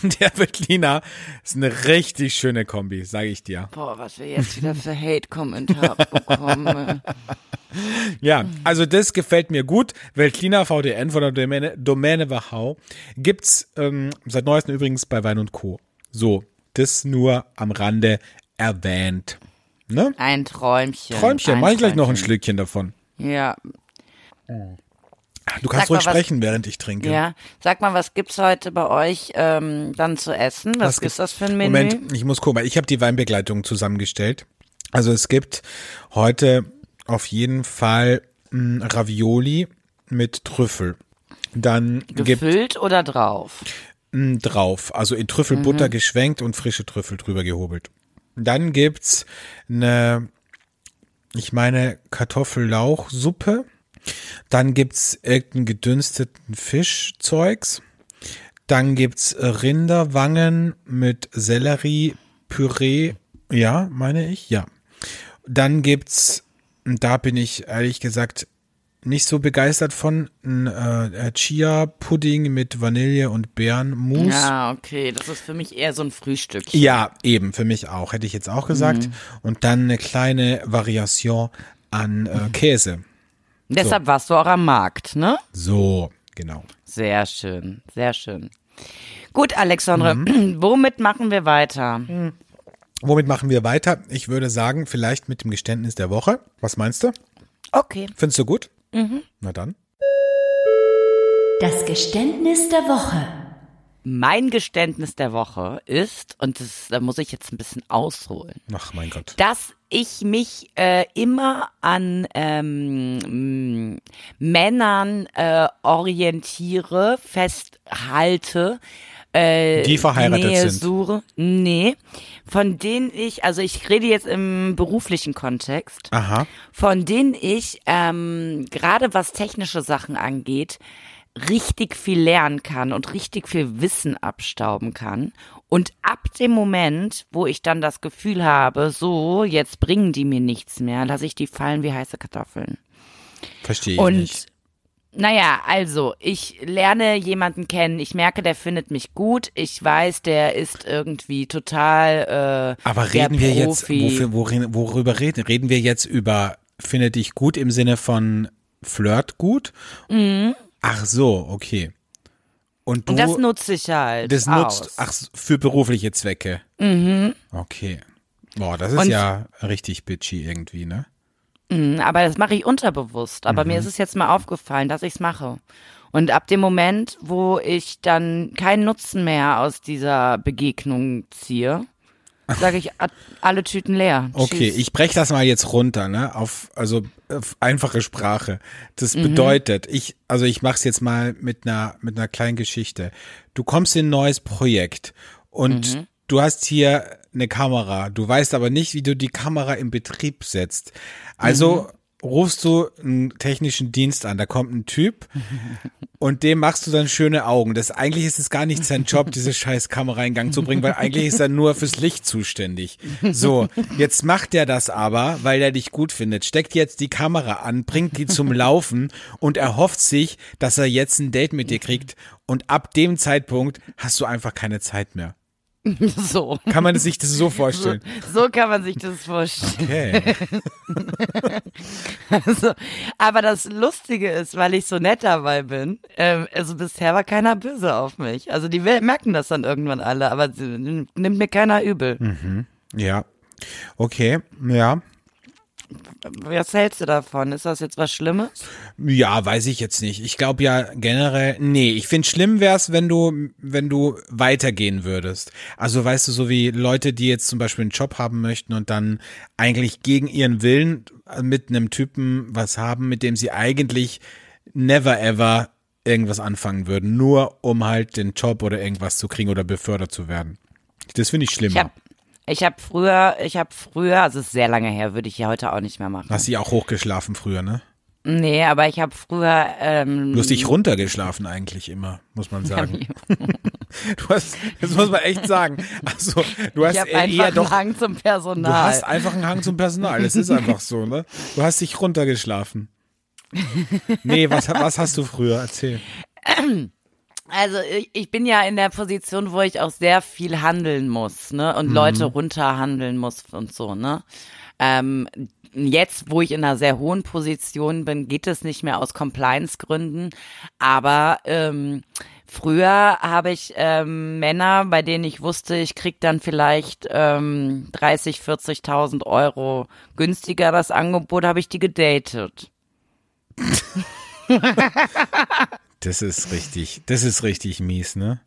[LAUGHS] der Veltliner ist eine richtig schöne Kombi, sage ich dir. boah, was wir jetzt wieder für Hate-Kommentare [LAUGHS] bekommen. Ja, also das gefällt mir gut. Veltliner VDN von der Domäne, Domäne Wachau gibt's ähm, seit neuestem übrigens bei Wein und Co. So, das nur am Rande erwähnt. Ne? Ein Träumchen. Träumchen, ein mach ich gleich noch ein. Schlückchen davon. Ja, Du kannst ruhig was- sprechen, während ich trinke. ja. Sag mal, was gibt's heute bei euch ähm, dann zu essen? Was, Was ist das für ein Menü? Moment, ich muss gucken. Ich habe die Weinbegleitung zusammengestellt. Also es gibt heute auf jeden Fall mh, Ravioli mit Trüffel. Dann gibt Gefüllt oder drauf? mh, drauf, also in Trüffelbutter geschwenkt und frische Trüffel drüber gehobelt. Dann gibt's eine, ich meine Kartoffellauchsuppe. Dann gibt's irgendeinen gedünsteten Fischzeugs. Dann gibt's Rinderwangen mit Sellerie, Püree, ja, meine ich, ja. Dann gibt's, und da bin ich ehrlich gesagt nicht so begeistert von, ein äh, Chia-Pudding mit Vanille und Beerenmus. Ja, okay, das ist für mich eher so ein Frühstückchen. Ja, eben, für mich auch, hätte ich jetzt auch gesagt. Und dann eine kleine Variation an äh, Käse. Deshalb warst du auch am Markt, ne? So, genau. Sehr schön, sehr schön. Gut, Alexandre, [CLEARS THROAT] womit machen wir weiter? Womit machen wir weiter? Ich würde sagen, vielleicht mit dem Geständnis der Woche. Was meinst du? Okay. Findest du gut? Na dann. Das Geständnis der Woche. Mein Geständnis der Woche ist, und das, da muss ich jetzt ein bisschen ausholen, Ach mein Gott. dass ich mich äh, immer an ähm, Männern äh, orientiere, festhalte, äh, Die verheiratet Nähe sind. Suche. Nee, von denen ich, also ich rede jetzt im beruflichen Kontext, Aha. von denen ich ähm, gerade was technische Sachen angeht, richtig viel lernen kann und richtig viel Wissen abstauben kann. Und ab dem Moment, wo ich dann das Gefühl habe, so, jetzt bringen die mir nichts mehr, lasse ich die fallen wie heiße Kartoffeln. Verstehe ich Und nicht. naja, also, ich lerne jemanden kennen, ich merke, der findet mich gut, ich weiß, der ist irgendwie total äh, Aber reden wir jetzt, wofür, worin, worüber reden? Reden wir jetzt über, finde dich gut im Sinne von Flirt gut? Ach so, okay. Und du. Und das nutze ich halt. das aus. nutzt, ach, für berufliche Zwecke. Mhm. Okay. Boah, das ist Und- ja richtig bitchy irgendwie, ne? Mhm, Aber das mache ich unterbewusst. Aber Mhm. mir ist es jetzt mal aufgefallen, dass ich es mache. Und ab dem Moment, wo ich dann keinen Nutzen mehr aus dieser Begegnung ziehe, sage ich alle Tüten leer. Okay, Tschüss. ich breche das mal jetzt runter, ne? Auf also auf einfache Sprache. Das Mhm. bedeutet, ich also ich mach's jetzt mal mit einer mit einer kleinen Geschichte. Du kommst in ein neues Projekt und Mhm. du hast hier eine Kamera. Du weißt aber nicht, wie du die Kamera in Betrieb setzt. Also Mhm. Rufst du einen technischen Dienst an. Da kommt ein Typ und dem machst du dann schöne Augen. Das eigentlich ist es gar nicht sein Job, diese scheiß Kamera in Gang zu bringen, weil eigentlich ist er nur fürs Licht zuständig. So, jetzt macht er das aber, weil er dich gut findet. Steckt jetzt die Kamera an, bringt die zum Laufen und erhofft sich, dass er jetzt ein Date mit dir kriegt. Und ab dem Zeitpunkt hast du einfach keine Zeit mehr. [LAUGHS] So. Kann man sich das so vorstellen? So kann man sich das vorstellen. Okay. [LAUGHS] Also, aber das Lustige ist, weil ich so nett dabei bin, ähm, also bisher war keiner böse auf mich. Also die merken das dann irgendwann alle, aber sie- nimmt mir keiner übel. Ja. Okay, ja. Was hältst du davon? Ist das jetzt was Schlimmes? Ja, weiß ich jetzt nicht. Ich glaube ja generell, nee, ich finde schlimm wär's, wenn du, wenn du weitergehen würdest. Also weißt du, so wie Leute, die jetzt zum Beispiel einen Job haben möchten und dann eigentlich gegen ihren Willen mit einem Typen was haben, mit dem sie eigentlich never ever irgendwas anfangen würden, nur um halt den Job oder irgendwas zu kriegen oder befördert zu werden. Das finde ich Ich schlimmer. habe ich hab früher, ich habe früher, also es ist sehr lange her, würde ich ja heute auch nicht mehr machen. Hast dich auch hochgeschlafen früher, ne? Nee, aber ich habe früher, ähm, Lustig runtergeschlafen eigentlich immer, muss man [LAUGHS] sagen. [LAUGHS] Du hast, das muss man echt sagen. Also, du hast ich habe eher einfach einen doch, Hang zum du Personal. hast einfach einen Hang zum Personal. Das ist einfach so, ne? Du hast dich runtergeschlafen. [LAUGHS] Nee, was, was hast du früher? Erzähl. [CLEARS THROAT] Also ich, bin ja in der Position, wo ich auch sehr viel handeln muss, ne? Und Leute runterhandeln muss und so, ne? Ähm, jetzt, wo ich in einer sehr hohen Position bin, geht es nicht mehr aus Compliance-Gründen. Aber ähm, früher habe ich ähm, Männer, bei denen ich wusste, ich krieg dann vielleicht ähm, 30, 40.000 Euro günstiger das Angebot, habe ich die gedatet. [LAUGHS] [LAUGHS] Das ist richtig, das ist richtig mies, ne?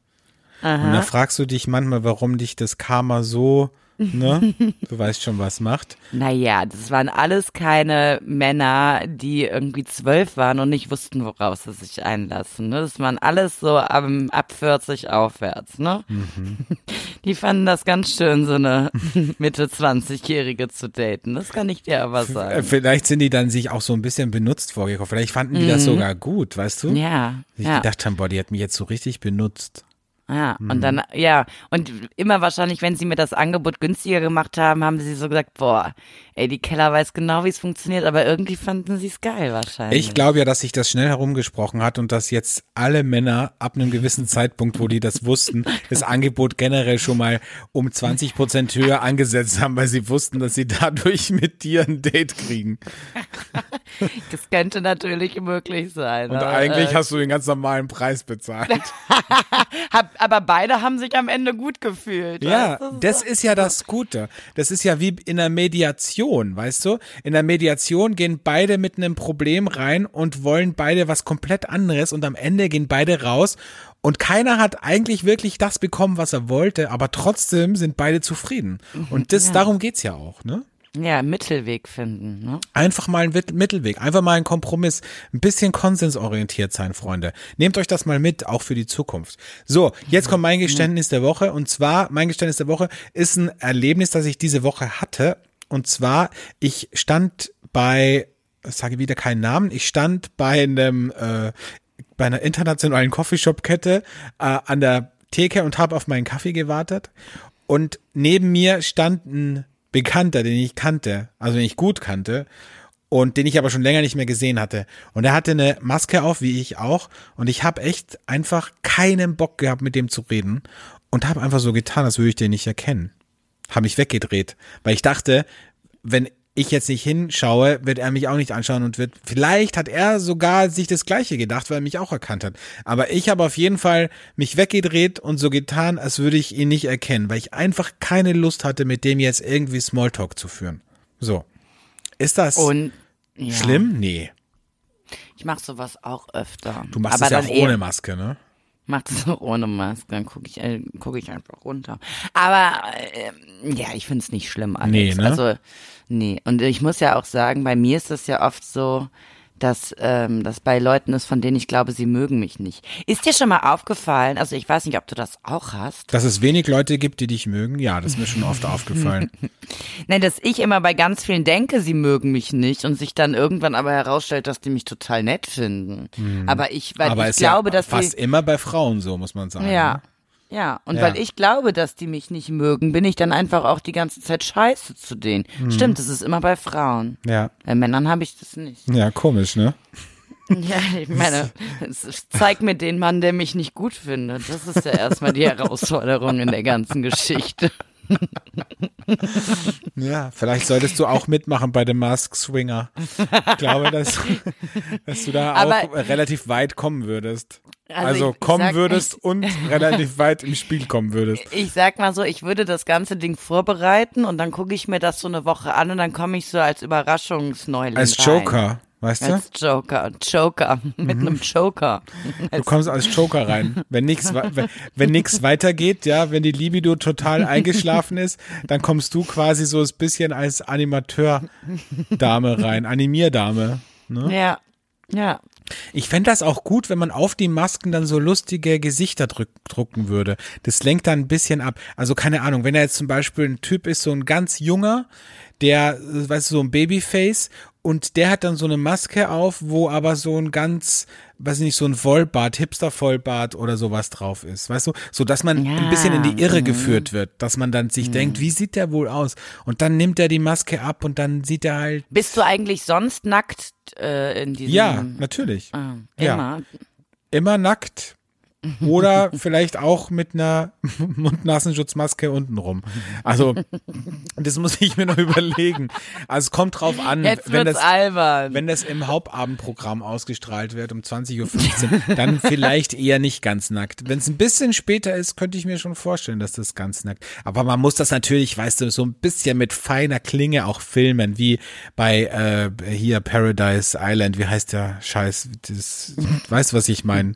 Und da fragst du dich manchmal, warum dich das Karma so, ne? Du weißt schon, was macht. Naja, das waren alles keine Männer, die irgendwie zwölf waren und nicht wussten, woraus sie sich einlassen. Ne? Das waren alles so ab, ab 40 aufwärts. Ne? [LAUGHS] Die fanden das ganz schön, so eine [LAUGHS] Mitte 20-Jährige zu daten. Das kann ich dir aber Äh, sagen. Vielleicht sind die dann sich auch so ein bisschen benutzt vorgekommen. Vielleicht fanden die das sogar gut, weißt du? Ja, Ich ja. gedacht haben, boah, die hat mich jetzt so richtig benutzt. Ja, und dann, ja, und immer wahrscheinlich, wenn sie mir das Angebot günstiger gemacht haben, haben sie so gesagt, boah, ey, die Keller weiß genau, wie es funktioniert, aber irgendwie fanden sie es geil wahrscheinlich. Ich glaube ja, dass sich das schnell herumgesprochen hat und dass jetzt alle Männer ab einem gewissen Zeitpunkt, wo die das wussten, [LAUGHS] das Angebot generell schon mal um 20 Prozent höher angesetzt haben, weil sie wussten, dass sie dadurch mit dir ein Date kriegen. [LAUGHS] Das könnte natürlich möglich sein. Und eigentlich äh, hast du den ganz normalen Preis bezahlt. [LAUGHS] aber beide haben sich am Ende gut gefühlt. Ja, das ist ja das Gute. Das ist ja wie in der Mediation, weißt du? In der Mediation gehen beide mit einem Problem rein und wollen beide was komplett anderes und am Ende gehen beide raus und keiner hat eigentlich wirklich das bekommen, was er wollte, aber trotzdem sind beide zufrieden. Und das, darum geht's ja auch, ne? Ja, Mittelweg finden. Ne? Einfach mal einen Mittelweg, einfach mal einen Kompromiss, ein bisschen konsensorientiert sein, Freunde. Nehmt euch das mal mit, auch für die Zukunft. So, jetzt kommt mein Geständnis der Woche und zwar, mein Geständnis der Woche ist ein Erlebnis, das ich diese Woche hatte und zwar, ich stand bei, sage wieder keinen Namen, ich stand bei einem, äh, bei einer internationalen Coffeeshop-Kette äh, an der Theke und habe auf meinen Kaffee gewartet und neben mir stand ein Bekannter, den ich kannte, also den ich gut kannte und den ich aber schon länger nicht mehr gesehen hatte. Und er hatte eine Maske auf, wie ich auch. Und ich habe echt einfach keinen Bock gehabt, mit dem zu reden und habe einfach so getan, als würde ich den nicht erkennen. Habe mich weggedreht, weil ich dachte, wenn ich jetzt nicht hinschaue, wird er mich auch nicht anschauen und wird, vielleicht hat er sogar sich das Gleiche gedacht, weil er mich auch erkannt hat. Aber ich habe auf jeden Fall mich weggedreht und so getan, als würde ich ihn nicht erkennen, weil ich einfach keine Lust hatte, mit dem jetzt irgendwie Smalltalk zu führen. So. Ist das Und ja, schlimm? Nee. Ich mache sowas auch öfter. Du machst aber es ja auch ohne Maske, ne? Mach [LAUGHS] das auch ohne Maske, dann gucke ich, äh, guck ich einfach runter. Aber äh, ja, ich find's nicht schlimm, Alex. Nee, ne? Also, nee. Und ich muss ja auch sagen, bei mir ist das ja oft so, dass ähm, das bei Leuten ist, von denen ich glaube, sie mögen mich nicht. Ist dir schon mal aufgefallen, also ich weiß nicht, ob du das auch hast, Dass es wenig Leute gibt, die dich mögen, ja, das ist mir schon oft [LAUGHS] aufgefallen. [LAUGHS] Nein, dass ich immer bei ganz vielen denke, sie mögen mich nicht und sich dann irgendwann aber herausstellt, dass die mich total nett finden. Aber ich, weil Mhm. Aber ich ist glaube, ja dass fast immer bei Frauen so, muss man sagen. ja, ne? Ja. Und Ja. weil ich glaube, dass die mich nicht mögen, bin ich dann einfach auch die ganze Zeit scheiße zu denen. Mhm. Stimmt, das ist immer bei Frauen. Ja. Bei Männern habe ich das nicht. Ja, komisch, ne? [LAUGHS] Ja, ich meine, es zeigt mir den Mann, der mich nicht gut findet. Das ist ja erstmal die Herausforderung in der ganzen Geschichte. [LAUGHS] Ja, vielleicht solltest du auch mitmachen bei dem Mask Swinger. Ich glaube, dass, dass du da Aber- auch relativ weit kommen würdest. Also Also, kommen würdest echt- und [LAUGHS] relativ weit im Spiel kommen würdest. Ich sag mal so, ich würde das ganze Ding vorbereiten und dann gucke ich mir das so eine Woche an und dann komme ich so als Überraschungsneuling Als rein. Joker, weißt du? Als Joker, Joker, [LAUGHS] mit Mhm. einem Joker. Du kommst als Joker rein. Wenn nichts wenn, wenn nix weitergeht, ja, wenn die Libido total eingeschlafen ist, dann kommst du quasi so ein bisschen als Animateur-Dame rein, Animierdame. Ne? Ja, ja. Ich fänd das auch gut, wenn man auf die Masken dann so lustige Gesichter drück, drucken würde. Das lenkt dann ein bisschen ab. Also keine Ahnung, wenn er jetzt zum Beispiel ein Typ ist, so ein ganz junger, der, weißt du, so ein Babyface und der hat dann so eine Maske auf, wo aber so ein ganz, weiß ich nicht, so ein Vollbart, Hipster-Vollbart oder sowas drauf ist, weißt du? So, dass man Ja, ein bisschen in die Irre mhm. geführt wird, dass man dann sich denkt, wie sieht der wohl aus? Und dann nimmt er die Maske ab und dann sieht er halt, Bist du eigentlich sonst nackt äh, in diesem? ja, natürlich. Ah, Ja. immer. immer nackt [LAUGHS] oder vielleicht auch mit einer [LAUGHS] Mund-Nasenschutzmaske untenrum. Also, das muss ich mir noch [LAUGHS] überlegen. Also, es kommt drauf an, Jetzt wenn das, albern. wenn das im Hauptabendprogramm ausgestrahlt wird um 20.15 Uhr, dann vielleicht eher nicht ganz nackt. Wenn es ein bisschen später ist, könnte ich mir schon vorstellen, dass das ganz nackt. Aber man muss das natürlich, weißt du, so ein bisschen mit feiner Klinge auch filmen, wie bei äh, hier Paradise Island. Wie heißt der Scheiß? Das, weißt du, was ich meine?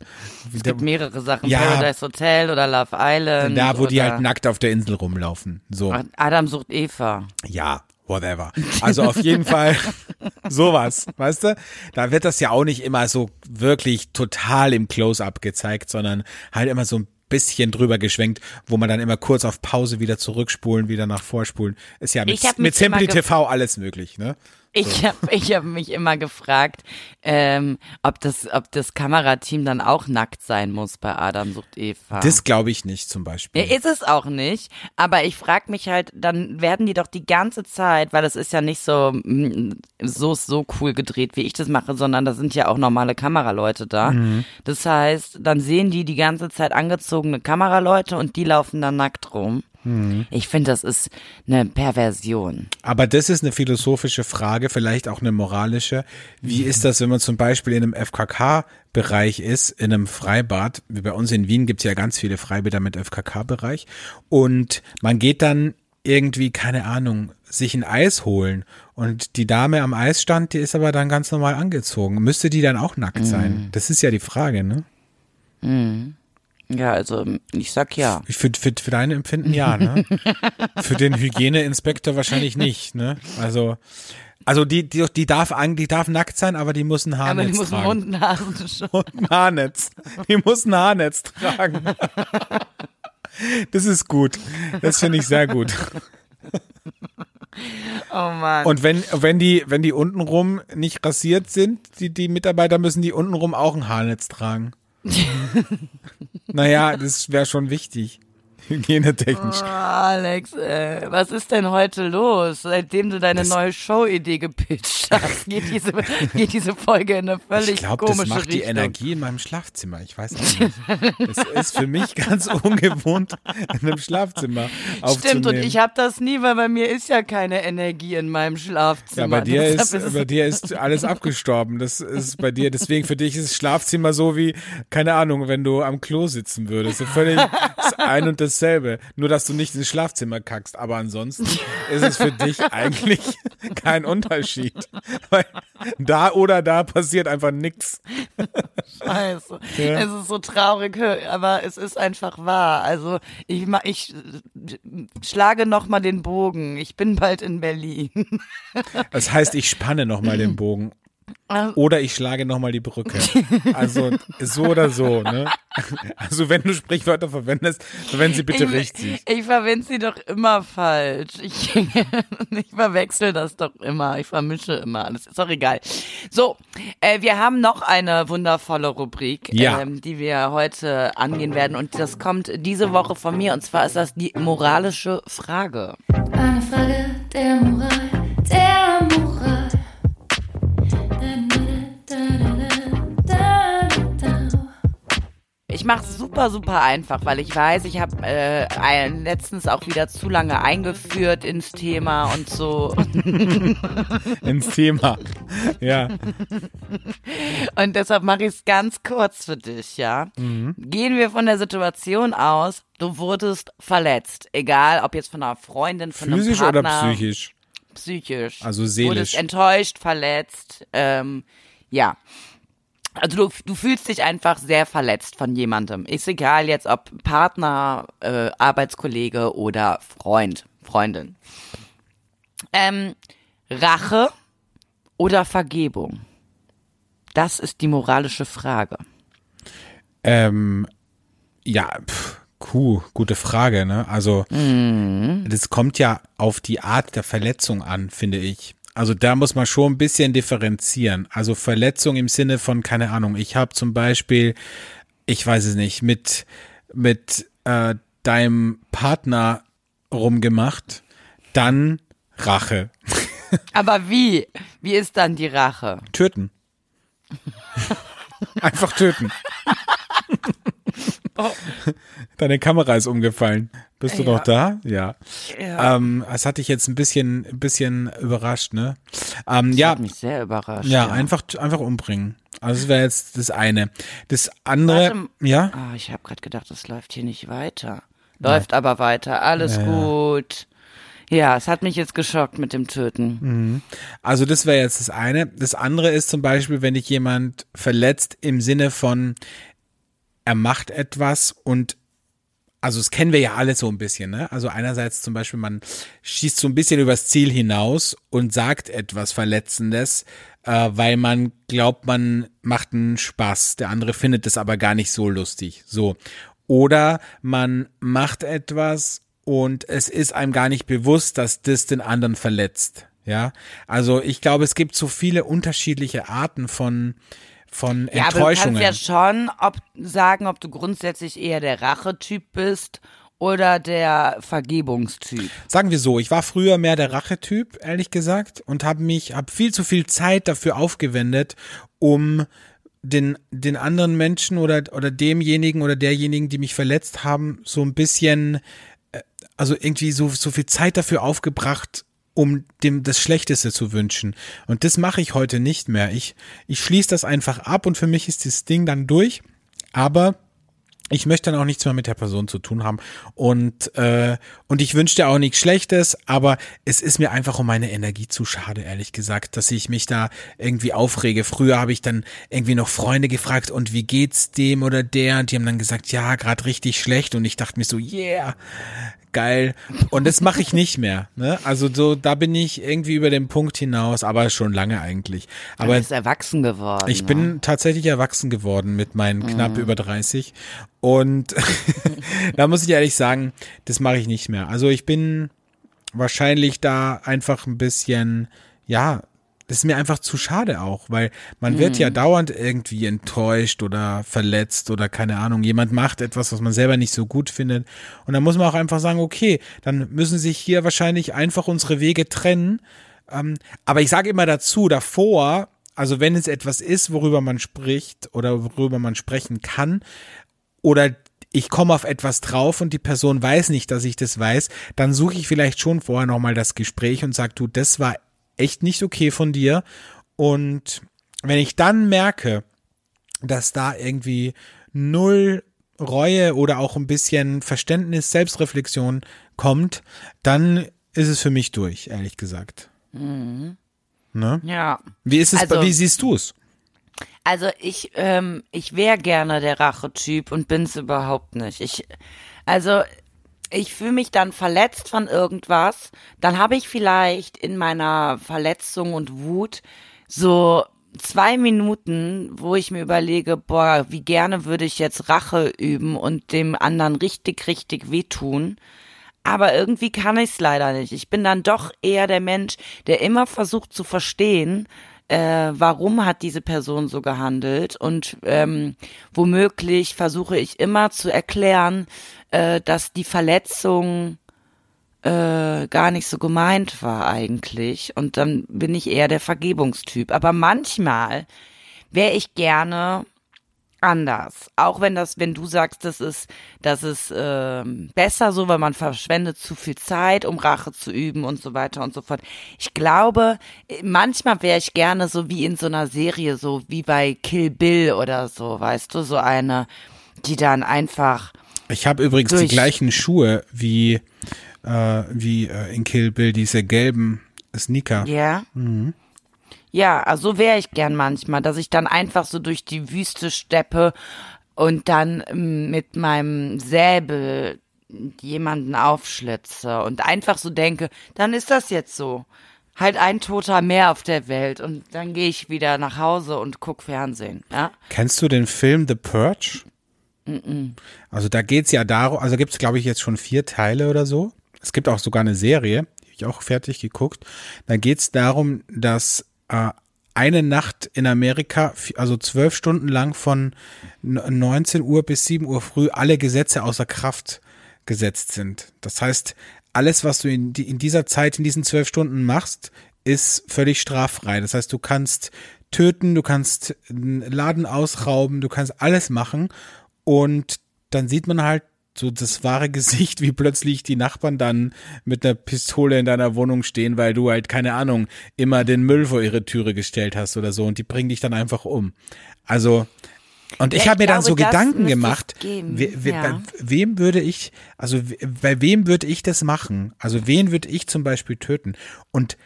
es gibt mehrere Sachen. Ja. Paradise Hotel oder Love Island. Da, wo die halt nackt auf der Insel rumlaufen. So. Adam sucht Eva. Ja, whatever. Also auf jeden Fall [LAUGHS] sowas, weißt du? Da wird das ja auch nicht immer so wirklich total im Close-up gezeigt, sondern halt immer so ein bisschen drüber geschwenkt, wo man dann immer kurz auf Pause wieder zurückspulen, wieder nach vorspulen. Ist ja mit, mit Simply TV alles möglich, ne? Ich habe ich hab mich immer gefragt, ähm, ob, das, ob das Kamerateam dann auch nackt sein muss bei Adam sucht Eva. Das glaube ich nicht zum Beispiel. Ja, ist es auch nicht, aber ich frage mich halt, dann werden die doch die ganze Zeit, weil das ist ja nicht so mm, so so cool gedreht, wie ich das mache, sondern da sind ja auch normale Kameraleute da. Mhm. Das heißt, dann sehen die die ganze Zeit angezogene Kameraleute und die laufen dann nackt rum. Mhm. Ich finde, das ist eine Perversion. Aber das ist eine philosophische Frage, vielleicht auch eine moralische. Wie ist das, wenn man zum Beispiel in einem FKK-Bereich ist, in einem Freibad? Wie bei uns in Wien gibt es ja ganz viele Freibäder mit FKK-Bereich. Und man geht dann irgendwie, keine Ahnung, sich ein Eis holen. Und die Dame am Eisstand, die ist aber dann ganz normal angezogen. Müsste die dann auch nackt sein? Das ist ja die Frage, ne? Ja, also ich sag ja. Ich für, für, für dein Empfinden ja, ne? [LAUGHS] für den Hygieneinspektor wahrscheinlich nicht, ne? Also, also die, die, die darf eigentlich, die darf nackt sein, aber die muss ein Aber Haarnetz die muss tragen. Nasen [LAUGHS] schon. Und ein Haarnetz. Die muss ein Haarnetz tragen. Das ist gut. Das finde ich sehr gut. Oh Mann. Und wenn, wenn die, wenn die untenrum nicht rasiert sind, die, die Mitarbeiter müssen die untenrum auch ein Haarnetz tragen. Naja, das wäre schon wichtig. [LAUGHS] Hygienetechnisch. Oh, Alex, äh, was ist denn heute los? Seitdem du deine neue Show-Idee gepitcht hast, geht diese, [LAUGHS] geht diese Folge in eine völlig Ich glaube, das komische macht die Richtung. Energie in meinem Schlafzimmer. Ich weiß auch nicht. Es ist für mich ganz [LAUGHS] ungewohnt, in einem Schlafzimmer aufzunehmen. Stimmt, und ich habe das nie, weil bei mir ist ja keine Energie in meinem Schlafzimmer. ja, bei dir, Deshalb ist, bei dir ist alles abgestorben. Das ist bei dir, deswegen für dich ist das Schlafzimmer so wie, keine Ahnung, wenn du am Klo sitzen würdest. So völlig das ein und dasselbe. Nur, dass du nicht ins Schlafzimmer kackst. Aber ansonsten ist es für dich [LAUGHS] eigentlich kein Unterschied. Weil da oder da passiert einfach nichts. Scheiße. Ja. Es ist so traurig, aber es ist einfach wahr. Also ich, ich schlage noch mal den Bogen. Ich bin bald in Berlin. Das heißt, ich spanne nochmal den Bogen. Oder ich schlage nochmal die Brücke. Also so oder so, ne? [LAUGHS] Also wenn du Sprichwörter verwendest, verwende sie bitte ich, richtig. Ich verwende sie doch immer falsch. Ich, [LAUGHS] ich verwechsel das doch immer. Ich vermische immer alles. Ist doch egal. So, äh, wir haben noch eine wundervolle Rubrik, Ja. ähm, die wir heute angehen werden. Und das kommt diese Woche von mir. Und zwar ist das die moralische Frage. Eine Frage der Moral, der Moral. Ich mache es super, super einfach, weil ich weiß, ich habe äh, letztens auch wieder zu lange eingeführt ins Thema und so. [LAUGHS] Ins Thema. Ja. Und deshalb mache ich es ganz kurz für dich, ja. Gehen wir von der Situation aus, du wurdest verletzt. Egal, ob jetzt von einer Freundin, von Physisch einem oder Partner. psychisch? Psychisch. Also seelisch. Wurdest enttäuscht, verletzt, ähm, ja. Also du, du fühlst dich einfach sehr verletzt von jemandem. Ist egal jetzt ob Partner, äh, Arbeitskollege oder Freund, Freundin. Ähm, Rache oder Vergebung? Das ist die moralische Frage. Ähm, ja, pff, Kuh, gute Frage, ne? Also, das kommt ja auf die Art der Verletzung an, finde ich. Also da muss man schon ein bisschen differenzieren. Also Verletzung im Sinne von, keine Ahnung, ich habe zum Beispiel, ich weiß es nicht, mit, mit äh, deinem Partner rumgemacht, dann Rache. [LAUGHS] Aber wie? Wie ist dann die Rache? Töten. [LAUGHS] Einfach töten. Deine Kamera ist umgefallen. Bist du Ja. noch da? Ja. Ja. Ähm, das hat dich jetzt ein bisschen, ein bisschen überrascht, ne? Ähm, ja, Hat mich sehr überrascht. ja, einfach, einfach umbringen. Also das wäre jetzt das eine. Das andere, Warte. ja, Ah, ich habe gerade gedacht, das läuft hier nicht weiter. Läuft aber weiter. Alles gut. Ja, es hat mich jetzt geschockt mit dem Töten. also das wäre jetzt das eine. Das andere ist zum Beispiel, wenn dich jemand verletzt im Sinne von, er macht etwas und also das kennen wir ja alle so ein bisschen, ne? Also einerseits zum Beispiel, man schießt so ein bisschen übers Ziel hinaus und sagt etwas Verletzendes, äh, weil man glaubt, man macht einen Spaß. Der andere findet es aber gar nicht so lustig. So. Oder man macht etwas und es ist einem gar nicht bewusst, dass das den anderen verletzt. Ja, also ich glaube, es gibt so viele unterschiedliche Arten von von Ja, aber du Enttäuschungen. kannst ja schon ob, sagen, ob du grundsätzlich eher der Rachetyp bist oder der Vergebungstyp. Sagen wir so, ich war früher mehr der Rachetyp, ehrlich gesagt, und habe mich, habe viel zu viel Zeit dafür aufgewendet, um den, den anderen Menschen oder, oder demjenigen oder derjenigen, die mich verletzt haben, so ein bisschen, äh, also irgendwie so, so viel Zeit dafür aufgebracht, um dem das Schlechteste zu wünschen. Und das mache ich heute nicht mehr. Ich, ich schließe das einfach ab und für mich ist das Ding dann durch. Aber ich möchte dann auch nichts mehr mit der Person zu tun haben. Und, äh, und ich wünsche dir auch nichts Schlechtes, aber es ist mir einfach um meine Energie zu schade, ehrlich gesagt, dass ich mich da irgendwie aufrege. Früher habe ich dann irgendwie noch Freunde gefragt, und wie geht's dem oder der? Und die haben dann gesagt, ja, gerade richtig schlecht. Und ich dachte mir so, yeah, geil. Und das mache ich nicht mehr. Ne? Also so, da bin ich irgendwie über den Punkt hinaus, aber schon lange eigentlich. Aber du bist erwachsen geworden. ich ne? bin tatsächlich erwachsen geworden mit meinen knapp über 30. Und [LAUGHS] da muss ich ehrlich sagen, das mache ich nicht mehr. Also ich bin wahrscheinlich da einfach ein bisschen, ja, das ist mir einfach zu schade auch, weil man wird ja dauernd irgendwie enttäuscht oder verletzt oder keine Ahnung, jemand macht etwas, was man selber nicht so gut findet. Und dann muss man auch einfach sagen, okay, dann müssen sich hier wahrscheinlich einfach unsere Wege trennen. Ähm, aber ich sage immer dazu, davor, also wenn es etwas ist, worüber man spricht oder worüber man sprechen kann, oder ich komme auf etwas drauf und die Person weiß nicht, dass ich das weiß, dann suche ich vielleicht schon vorher nochmal das Gespräch und sage, du, das war echt nicht okay von dir. Und wenn ich dann merke, dass da irgendwie null Reue oder auch ein bisschen Verständnis, Selbstreflexion kommt, dann ist es für mich durch, ehrlich gesagt. Ne? Ja. Wie ist es, Also- wie siehst du es? Also ich, ähm, ich wäre gerne der Rachetyp und bin's überhaupt nicht. Ich, also ich fühle mich dann verletzt von irgendwas, dann habe ich vielleicht in meiner Verletzung und Wut so zwei Minuten, wo ich mir überlege, boah, wie gerne würde ich jetzt Rache üben und dem anderen richtig, richtig wehtun. Aber irgendwie kann ich es leider nicht. Ich bin dann doch eher der Mensch, der immer versucht zu verstehen, äh, warum hat diese Person so gehandelt und ähm, womöglich versuche ich immer zu erklären, äh, dass die Verletzung äh, gar nicht so gemeint war eigentlich und dann bin ich eher der Vergebungstyp. Aber manchmal wäre ich gerne anders. Auch wenn das, wenn du sagst, das ist, das ist ähm, besser so, weil man verschwendet zu viel Zeit, um Rache zu üben und so weiter und so fort. Ich glaube, manchmal wäre ich gerne so wie in so einer Serie, so wie bei Kill Bill oder so, weißt du, so eine, die dann einfach Ich habe übrigens die gleichen Schuhe wie, äh, wie äh, in Kill Bill, diese gelben Sneaker. Ja. Ja, also so wäre ich gern manchmal, dass ich dann einfach so durch die Wüste steppe und dann ähm, mit meinem Säbel jemanden aufschlitze und einfach so denke, dann ist das jetzt so. Halt ein Toter mehr auf der Welt und dann gehe ich wieder nach Hause und guck Fernsehen. Ja? Kennst du den Film The Purge? Also da geht's ja darum, also gibt's glaube ich jetzt schon vier Teile oder so. Es gibt auch sogar eine Serie, die hab ich auch fertig geguckt. Da geht's darum, dass äh, eine Nacht in Amerika, also zwölf Stunden lang von n- 19 Uhr bis 7 Uhr früh alle Gesetze außer Kraft gesetzt sind. Das heißt, alles, was du in, in dieser Zeit, in diesen zwölf Stunden machst, ist völlig straffrei. Das heißt, du kannst töten, du kannst einen Laden ausrauben, du kannst alles machen und dann sieht man halt so das wahre Gesicht, wie plötzlich die Nachbarn dann mit einer Pistole in deiner Wohnung stehen, weil du halt, keine Ahnung, immer den Müll vor ihre Türe gestellt hast oder so und die bringen dich dann einfach um. Also, und ich Ja, habe mir dann so Gedanken gemacht, we, we, ja. bei wem würde ich, also bei wem würde ich das machen? Also wen würde ich zum Beispiel töten? Und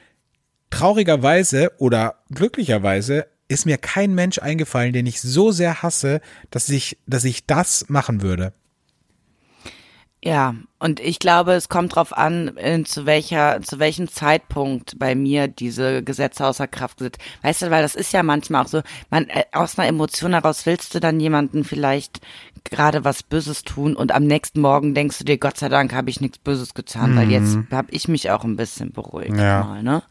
traurigerweise oder glücklicherweise ist mir kein Mensch eingefallen, den ich so sehr hasse, dass ich, dass ich das machen würde. Ja, und ich glaube, es kommt drauf an, in zu welcher, zu welchem Zeitpunkt bei mir diese Gesetze außer Kraft sind. Weißt du, weil das ist ja manchmal auch so, man, äh, aus einer Emotion heraus willst du dann jemanden vielleicht gerade was Böses tun und am nächsten Morgen denkst du dir, Gott sei Dank habe ich nichts Böses getan, weil jetzt habe ich mich auch ein bisschen beruhigt Ja. mal, ne?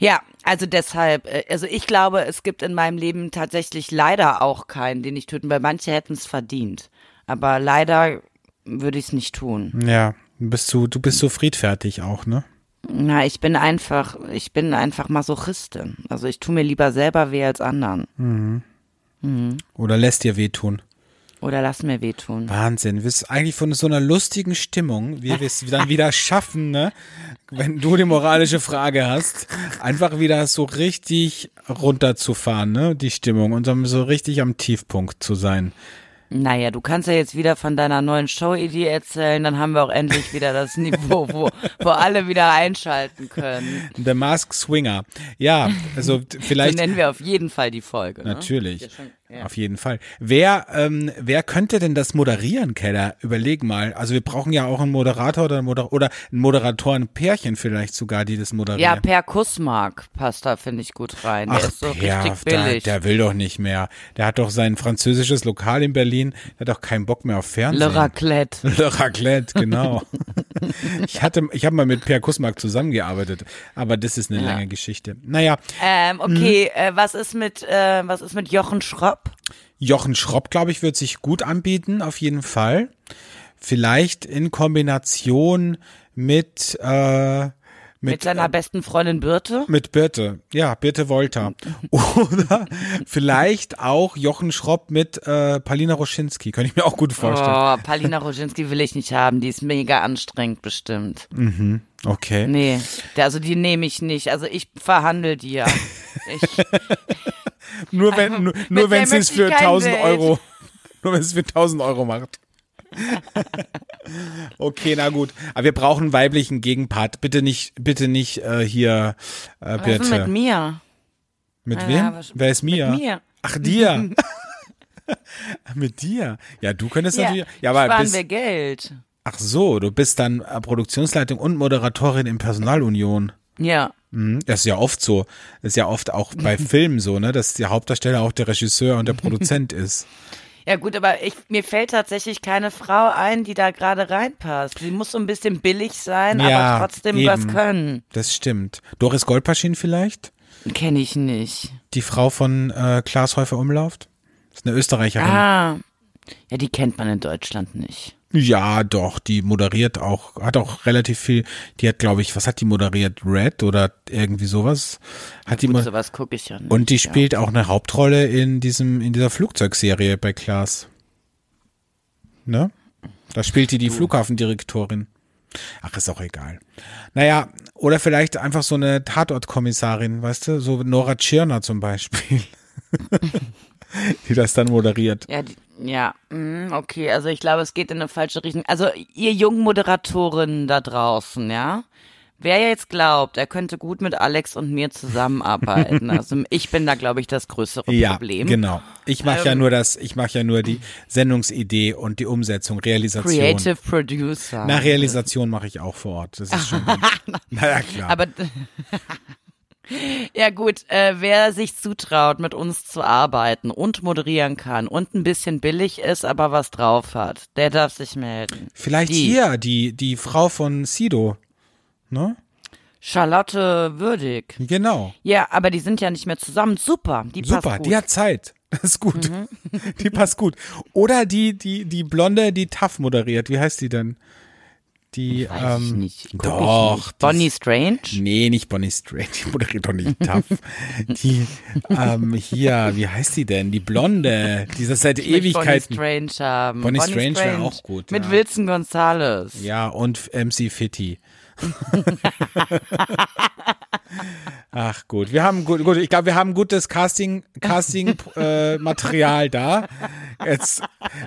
Ja, also deshalb, äh, also ich glaube, es gibt in meinem Leben tatsächlich leider auch keinen, den ich töten, weil manche hätten es verdient. Aber leider würde ich es nicht tun. Ja, du bist so, du bist so friedfertig auch, ne? Na, ich bin einfach, ich bin einfach Masochistin. Also ich tue mir lieber selber weh als anderen. Oder lässt dir wehtun. Oder lass mir wehtun. Wahnsinn. Du bist eigentlich von so einer lustigen Stimmung, wie wir es dann wieder [LAUGHS] schaffen, ne? Wenn du die moralische Frage hast, einfach wieder so richtig runterzufahren, ne? Die Stimmung und dann so richtig am Tiefpunkt zu sein. Naja, du kannst ja jetzt wieder von deiner neuen Show-Idee erzählen, dann haben wir auch endlich wieder das [LAUGHS] Niveau, wo, wo alle wieder einschalten können. The Mask Swinger. Ja, also [LAUGHS] So vielleicht. nennen wir auf jeden Fall die Folge. Ne? Natürlich. Schon- ja. Auf jeden Fall. Wer, ähm, wer könnte denn das moderieren, Keller? Überleg mal. Also wir brauchen ja auch einen Moderator oder, ein Moder oder ein Moderatorenpärchen vielleicht sogar, die das Ja, moderieren. Per Kussmark passt da, finde ich, gut rein. Der Ach, ist so Per, richtig der, billig. der will doch nicht mehr. Der hat doch sein französisches Lokal in Berlin. Der hat doch keinen Bock mehr auf Fernsehen. Le Raclette. [LAUGHS] Le Raclette, genau. [LAUGHS] ich hatte, ich habe mal mit Per Kussmark zusammengearbeitet, aber das ist eine Ja. lange Geschichte. Naja, Ähm, okay, Mhm. äh, was ist mit, äh, was ist mit Jochen Schropp? Jochen Schropp, glaube ich, wird sich gut anbieten, auf jeden Fall. Vielleicht in Kombination mit, äh, Mit mit, seiner besten Freundin Birte? mit Birte, ja, Birte Wolter. Oder vielleicht auch Jochen Schropp mit äh, Palina Roschinski, könnte ich mir auch gut vorstellen. Oh, Palina Roginski will ich nicht haben. Die ist mega anstrengend bestimmt. Okay. Nee, also die nehme ich nicht. Also ich verhandle die ja. Ich, [LAUGHS] Nur wenn, nur, nur der wenn es möchte ich für kein 1000 Date. Euro, [LAUGHS] nur wenn es für 1000 Euro macht. [LAUGHS] okay, na gut. Aber wir brauchen einen weiblichen Gegenpart. Bitte nicht, bitte nicht äh, hier, äh, bitte. denn mit mir? Mit Ja, wem? Wer ist Mia? Mit mir. Ach, dir. [LAUGHS] [LAUGHS] mit dir. Ja, du könntest Ja, natürlich. Ja, aber sparen bist, wir Geld. ach so, du bist dann äh, Produktionsleitung und Moderatorin in Personalunion. Ja. Mhm, Das ist ja oft so. Das ist ja oft auch bei [LAUGHS] Filmen so, ne, dass der Hauptdarsteller auch der Regisseur und der Produzent ist. Ja gut, aber ich, mir fällt tatsächlich keine Frau ein, die da gerade reinpasst. Sie muss so ein bisschen billig sein, Ja, aber trotzdem eben. was können. Das stimmt. Doris Goldpaschin vielleicht? Kenne ich nicht. Die Frau von äh, Klaas Häufer Umlauft? Ist eine Österreicherin. Ah. Ja, die kennt man in Deutschland nicht. Ja, doch, die moderiert auch, hat auch relativ viel, die hat, glaube ich, was hat die moderiert? Red oder irgendwie sowas? Hat die Gut, sowas gucke ich ja nicht. und die ja. spielt auch eine Hauptrolle in diesem, in dieser Flugzeugserie bei Klaas. Ne? Da spielt die die Flughafendirektorin. Ach, ist auch egal. Naja, oder vielleicht einfach so eine Tatortkommissarin, weißt du, so Nora Tschirner zum Beispiel. [LAUGHS] die das dann moderiert. Ja, die, ja, mm, okay, also ich glaube, es geht in eine falsche Richtung. Also ihr jungen Moderatorinnen da draußen, ja? Wer jetzt glaubt, er könnte gut mit Alex und mir zusammenarbeiten, [LAUGHS] also ich bin da, glaube ich, das größere Ja, Problem. genau. Ich mache ja Ähm, nur das, ich mache ja nur die Sendungsidee und die Umsetzung, Realisation. Creative Producer. Na, Realisation mache ich auch vor Ort. Das ist schon. [LAUGHS] naja, klar. Aber [LAUGHS] ja gut, äh, wer sich zutraut, mit uns zu arbeiten und moderieren kann und ein bisschen billig ist, aber was drauf hat, der darf sich melden. Vielleicht die. hier, die, die Frau von Sido. Ne? Charlotte Würdig. Genau. Ja, aber die sind ja nicht mehr zusammen. Super, die passt Super, gut. die hat Zeit. [LAUGHS] Das ist gut. Mhm. Die passt gut. Oder die, die, die Blonde, die TAF moderiert. Wie heißt die denn? Die, Weiß ich ähm, nicht. Guck doch. Ich nicht. Bonnie Strange? Nee, nicht Bonnie Strange, [LAUGHS] die moderiert doch nicht TAF. die, ähm, hier, wie heißt die denn? Die Blonde, die das seit Ich Ewigkeiten. Bonnie Strange haben. Bonnie Strange wäre auch gut, Mit ja. Wilson Gonzalez. Ja, und MC Fitty. [LAUGHS] Ach gut, wir haben gut, gut ich glaube, wir haben gutes Casting, Casting äh, Material da. Jetzt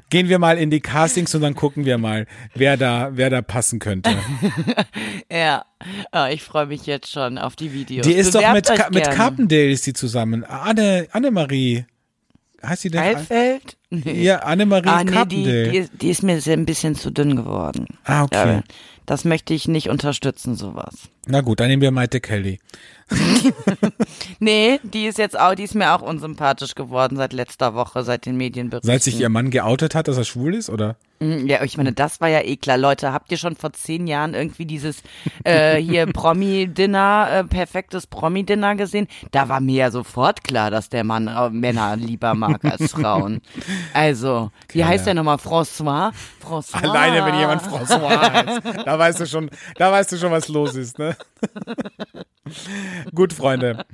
gehen wir mal in die Castings und dann gucken wir mal, wer da, wer da passen könnte. [LAUGHS] Ja, Ah, ich freue mich jetzt schon auf die Videos. Die ist doch Bewerbt mit, euch Ka mit. Carpendale ist die zusammen. Anne, Annemarie. Heißt die denn? Heilfeld? Ihr Annemarie Ah, nee, die, Carpendale. die, ist- die ist mir ein bisschen zu dünn geworden. Ah, okay. Ja, das möchte ich nicht unterstützen, sowas. Na gut, dann nehmen wir Maite Kelly. [LAUGHS] Nee, die ist jetzt auch, die ist mir auch unsympathisch geworden seit letzter Woche, seit den Medienberichten. Seit sich ihr Mann geoutet hat, dass er schwul ist, oder? Mm, Ja, ich meine, das war ja eh klar. Leute, habt ihr schon vor zehn Jahren irgendwie dieses äh, hier [LAUGHS] Promi-Dinner, äh, perfektes Promi-Dinner gesehen? Da war mir ja sofort klar, dass der Mann äh, Männer lieber mag als Frauen. Also, wie heißt der nochmal? François? François. Alleine, wenn jemand François heißt. Da weißt du schon, da weißt du schon, was los ist, ne? Gut, Freunde.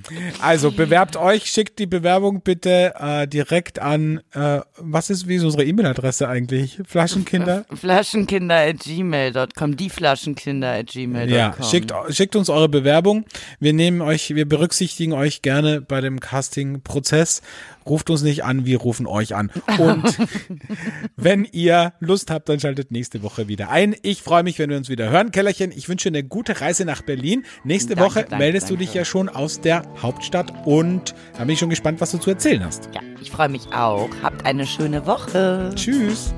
Also bewerbt euch, schickt die Bewerbung bitte äh, direkt an, äh, was ist, wie ist unsere E-Mail-Adresse eigentlich? Flaschenkinder? Flaschenkinder at gmail.com, die Flaschenkinder at gmail.com. Ja, schickt, schickt uns eure Bewerbung. Wir nehmen euch, wir berücksichtigen euch gerne bei dem Casting-Prozess. Ruft uns nicht an, wir rufen euch an. Und [LAUGHS] wenn ihr Lust habt, dann schaltet nächste Woche wieder ein. Ich freue mich, wenn wir uns wieder hören. Kellerchen, ich wünsche eine gute Reise nach Berlin. Nächste Danke, Woche danke, meldest du danke. dich ja schon aus der Hauptstadt und da bin ich schon gespannt, was du zu erzählen hast. Ja, ich freue mich auch. Habt eine schöne Woche. Tschüss.